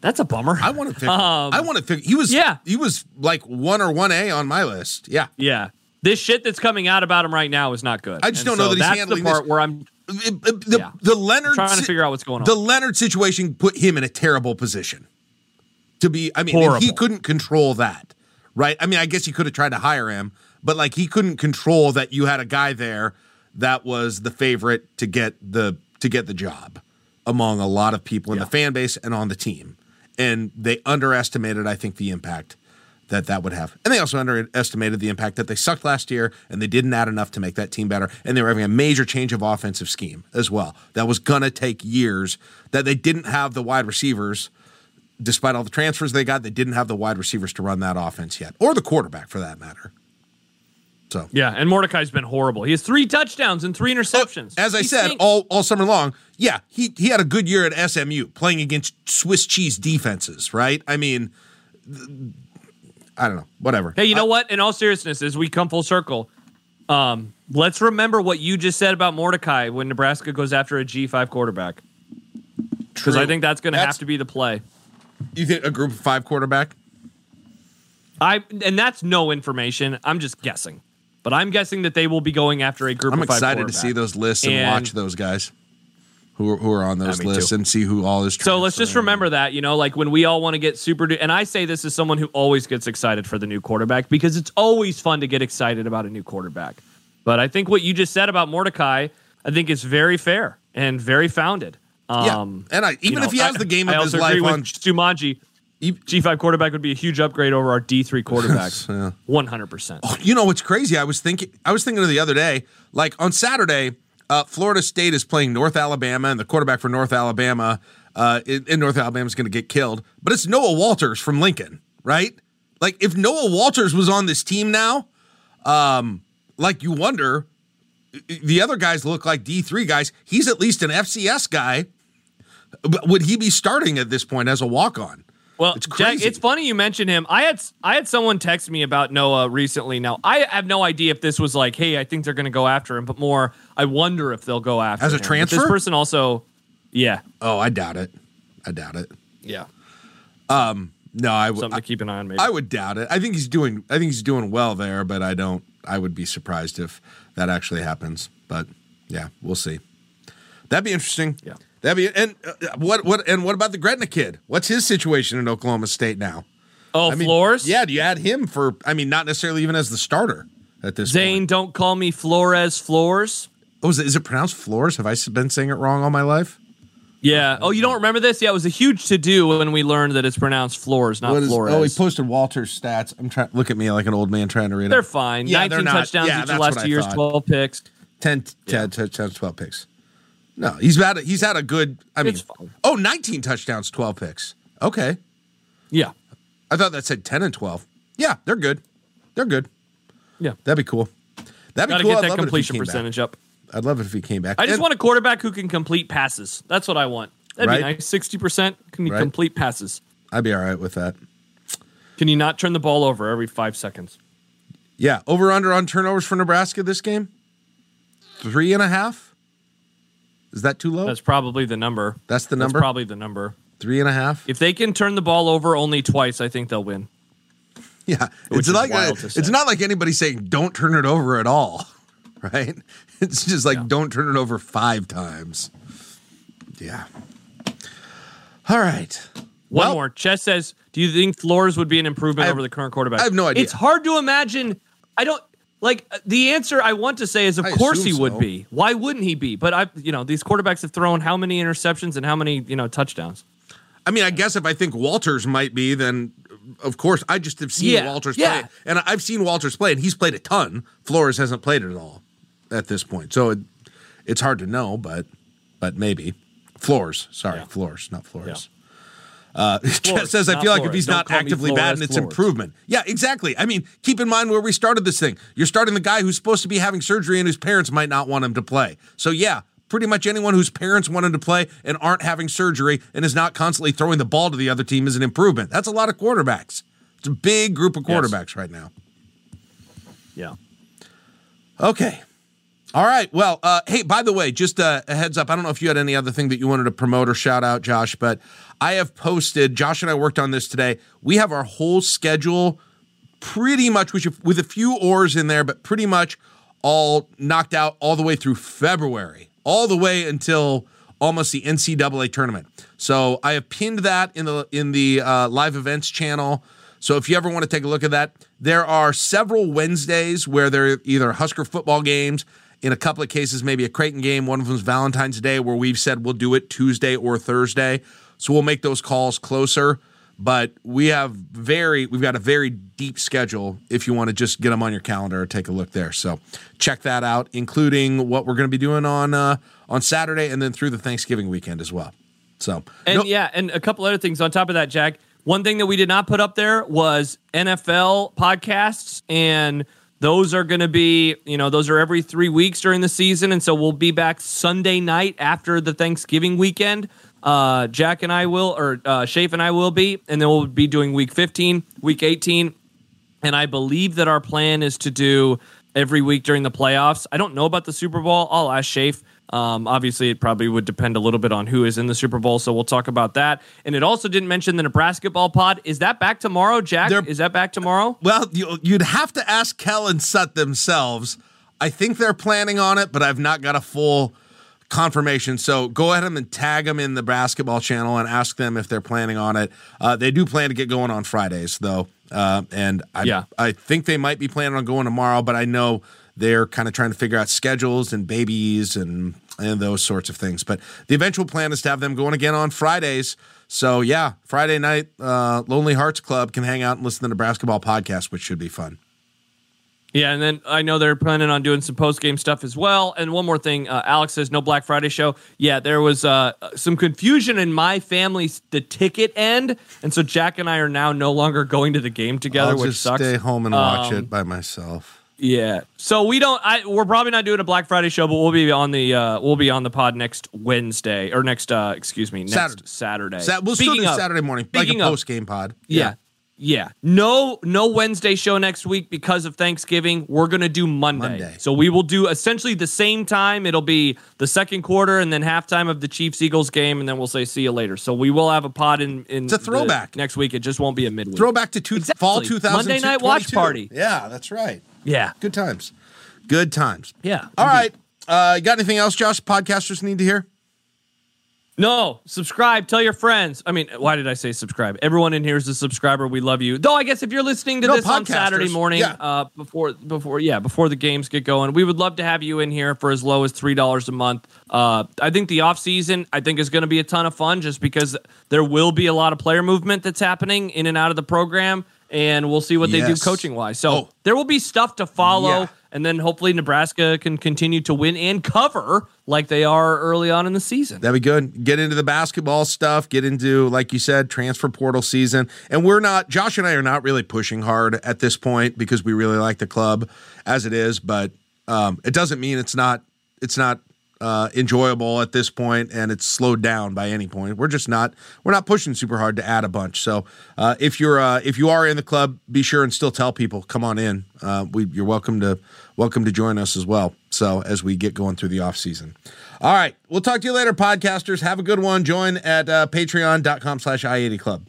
that's a bummer. I want to figure. Um, I want to figure. He was. yeah. He was like one or one A on my list. Yeah. Yeah. This shit that's coming out about him right now is not good. I just And don't know that he's that's handling the part this- where I'm It- it- the, Yeah. the Leonard trying to figure out what's going on. the Leonard situation put him in a terrible position to be. I mean, he couldn't control that, right? I mean, I guess he could have tried to hire him, but like he couldn't control that you had a guy there that was the favorite to get the to get the job among a lot of people in Yeah. the fan base and on the team, and they underestimated, I think, the impact that that would have. And they also underestimated the impact that they sucked last year and they didn't add enough to make that team better. And they were having a major change of offensive scheme as well. That was going to take years, that they didn't have the wide receivers. Despite all the transfers they got, they didn't have the wide receivers to run that offense yet, or the quarterback for that matter. So, Yeah, and Mordecai's been horrible. He has three touchdowns and three interceptions. as I He said stinks. all, all summer long, yeah, he, he had a good year at SMU playing against Swiss cheese defenses, right? I mean, I don't know, whatever. Hey, you know I- what? In all seriousness, as we come full circle, um, let's remember what you just said about Mordecai when Nebraska goes after a G5 quarterback. Because I think that's going to have to be the play. You think a group of five quarterback? I and that's no information. I'm just guessing, but I'm guessing that they will be going after a group. I'm of five excited to quarterback. see those lists and, And- watch those guys who are, who are on those me lists too. and see who all is. So let's just remember that, you know, like when we all want to get super, du- and I say this as someone who always gets excited for the new quarterback because it's always fun to get excited about a new quarterback. But I think what you just said about Mordecai, I think is very fair and very founded. Yeah, Um, and I, you even know, if he has I- the game I of his also life agree with on, Sumanji, you, G5 quarterback would be a huge upgrade over our D3 <laughs> quarterbacks. 100%. you know what's crazy? I was thinking, I was thinking of the other day, like on Saturday, uh, Florida State is playing North Alabama, and the quarterback for North Alabama uh, in, in North Alabama is going to get killed. But it's Noah Walters from Lincoln, right? Like if Noah Walters was on this team now, um, like you wonder, the other guys look like D three guys. He's at least an FCS guy. But Would he be starting at this point as a walk on? Well, It's Jack, crazy. it's funny you mentioned him. I had I had someone text me about Noah recently. Now I have no idea if this was like, hey, I think they're going to go after him, but more, I wonder if they'll go after As a him. But transfer? This person also, yeah, Oh, I doubt it. I doubt it. yeah, Um. No, I would. something to keep an eye on. Maybe I would doubt it. I think he's doing. I think he's doing well there, but I don't. I would be surprised if that actually happens. But yeah, we'll see. That'd be interesting. Yeah. That'd be. And uh, what? What? And what about the Gretna kid? What's his situation in Oklahoma State now? oh, I mean, Flores. Yeah. Do you add him for? I mean, not necessarily even as the starter at this Zane, point. don't call me Flores. Flores. Oh, is it, is it pronounced Flores? Have I been saying it wrong all my life? Yeah. Oh, you don't remember this? Yeah, it was a huge to do when we learned that it's pronounced Flores, not is- Flores. oh, he posted Walter's stats. I'm trying. Look at me like an old man trying to read it. they're fine. Yeah, 19 they're not- touchdowns yeah, each last two years, thought. 12 picks. 10, 10, 10, 10, 12 picks. No, he's had a, he's had a good. I mean, oh, 19 touchdowns, 12 picks. Okay, Yeah. I thought that said 10 and 12. Yeah, they're good. They're good. Yeah. That'd be cool. That'd be to cool. get that love it if he completion came back. percentage up. I'd love it if he came back. I just And- want a quarterback who can complete passes. That's what I want. That'd Right. be nice. Sixty percent can you Right. complete passes? I'd be all right with that. Can you not turn the ball over every five seconds? Yeah, over under on turnovers for Nebraska this game. Three and a half. Is that too low? That's probably the number. That's the That's number. probably the number. Three and a half. If they can turn the ball over only twice, I think they'll win. Yeah, Which it's like it's not like anybody saying don't turn it over at all, <laughs> right? It's just like Yeah. don't turn it over five times. Yeah. All right. One Well- more. Chess says, "Do you think Flores would be an improvement have- over the current quarterback?" I have no idea. It's hard to imagine. I don't like uh, the answer. I want to say is, of I course he would so. be. Why wouldn't he be? But I, you know, these quarterbacks have thrown how many interceptions and how many, you know, touchdowns. I mean, I guess if I think Walters might be, then of course, I just have seen Yeah, Walters yeah. play, and I've seen Walters play, and he's played a ton. Flores hasn't played it at all at this point, so it, it's hard to know, but but maybe Floors. Sorry, Yeah. Floors, not Flores. Uh, <laughs> Flores, says, I feel like if he's Don't not actively bad, and it's Flores. improvement. Yeah, exactly. I mean, keep in mind where we started this thing. You're starting the guy who's supposed to be having surgery and whose parents might not want him to play. So, yeah, pretty much anyone whose parents want him to play and aren't having surgery and is not constantly throwing the ball to the other team is an improvement. That's a lot of quarterbacks. It's a big group of Yes. quarterbacks right now. Yeah. Okay. All right. Well, uh, hey, by the way, just uh, a heads up. I don't know if you had any other thing that you wanted to promote or shout out, Josh, but I have posted. Josh and I worked on this today. We have our whole schedule pretty much, with with a few oars in there, but pretty much all knocked out all the way through February, all the way until almost the NCAA tournament. So I have pinned that in the in the uh, live events channel. So if you ever want to take a look at that, there are several Wednesdays where there are either Husker football games. In a couple of cases, maybe a Creighton game. One of them is Valentine's Day, where we've said we'll do it Tuesday or Thursday. So we'll make those calls closer. But we have very, we've got a very deep schedule. If you want to just get them on your calendar or take a look there, so check that out, including what we're going to be doing on uh, on Saturday and then through the Thanksgiving weekend as well. So And no- yeah, and a couple other things on top of that, Jack. One thing that we did not put up there was NFL podcasts, and those are going to be, you know, those are every three weeks during the season, and so we'll be back Sunday night after the Thanksgiving weekend. Uh, Jack and I will, or uh, Shafe and I will be, and then we'll be doing week 15, week 18, and I believe that our plan is to do every week during the playoffs. I don't know about the Super Bowl. I'll ask Shafe. Um, obviously, it probably would depend a little bit on who is in the Super Bowl, so we'll talk about that. And it also didn't mention the Nebraska ball pod. Is that back tomorrow, Jack? They're- is that back tomorrow? Well, you, you'd have to ask Kel and Sut themselves. I think they're planning on it, but I've not got a full confirmation. So go ahead and tag them in the basketball channel and ask them if they're planning on it. Uh, they do plan to get going on Fridays, though, uh, and I, Yeah. I think they might be planning on going tomorrow. But I know they're kind of trying to figure out schedules and babies and and those sorts of things. But the eventual plan is to have them going again on Fridays. So yeah, Friday night, uh, Lonely Hearts Club can hang out and listen to the basketball podcast, which should be fun. Yeah, and then I know they're planning on doing some post game stuff as well. And one more thing, uh, Alex says no Black Friday show. Yeah, there was uh, some confusion in my family, the ticket end, and so Jack and I are now no longer going to the game together, I'll which just sucks. stay home and watch Um, it by myself. Yeah. So we don't. I we're probably not doing a Black Friday show, but we'll be on the uh we'll be on the pod next Wednesday or next uh excuse me next Saturday. Saturday. Sa- we'll Speaking still do of- Saturday morning, like a post game pod. Yeah. Yeah. No no Wednesday show next week because of Thanksgiving. We're going to do Monday. Monday. So we will do essentially the same time. It'll be the second quarter and then halftime of the Chiefs Eagles game and then we'll say see you later. So we will have a pod in in It's a the throwback. next week. It just won't be a midweek. Throwback to two, Exactly. fall 2000. Monday night watch party. Yeah, that's right. Yeah. Good times. Good times. Yeah. All right. Uh, you got anything else, Josh? Podcasters need to hear. No, subscribe. Tell your friends. I mean, why did I say subscribe? Everyone in here is a subscriber. We love you. Though I guess if you're listening to No, this on. Saturday morning, Yeah. uh, before before yeah, before the games get going, we would love to have you in here for as low as three dollars a month. Uh, I think the off season I think is going to be a ton of fun just because there will be a lot of player movement that's happening in and out of the program, and we'll see what they do coaching wise. So Oh. there will be stuff to follow. Yeah. And then hopefully Nebraska can continue to win and cover like they are early on in the season. That'd be good. Get into the basketball stuff. Get into, like you said, transfer portal season. And we're not, Josh and I are not really pushing hard at this point because we really like the club as it is. But um, it doesn't mean it's not, it's not uh, enjoyable at this point and it's slowed down by any point. We're just not, we're not pushing super hard to add a bunch. So uh, if you're, uh, if you are in the club, be sure and still tell people, come on in. Uh, we, you're welcome to, welcome to join us as well. So as we get going through the off season. All right. We'll talk to you later, podcasters. Have a good one. Join at uh, patreon.com slash I-80 Club.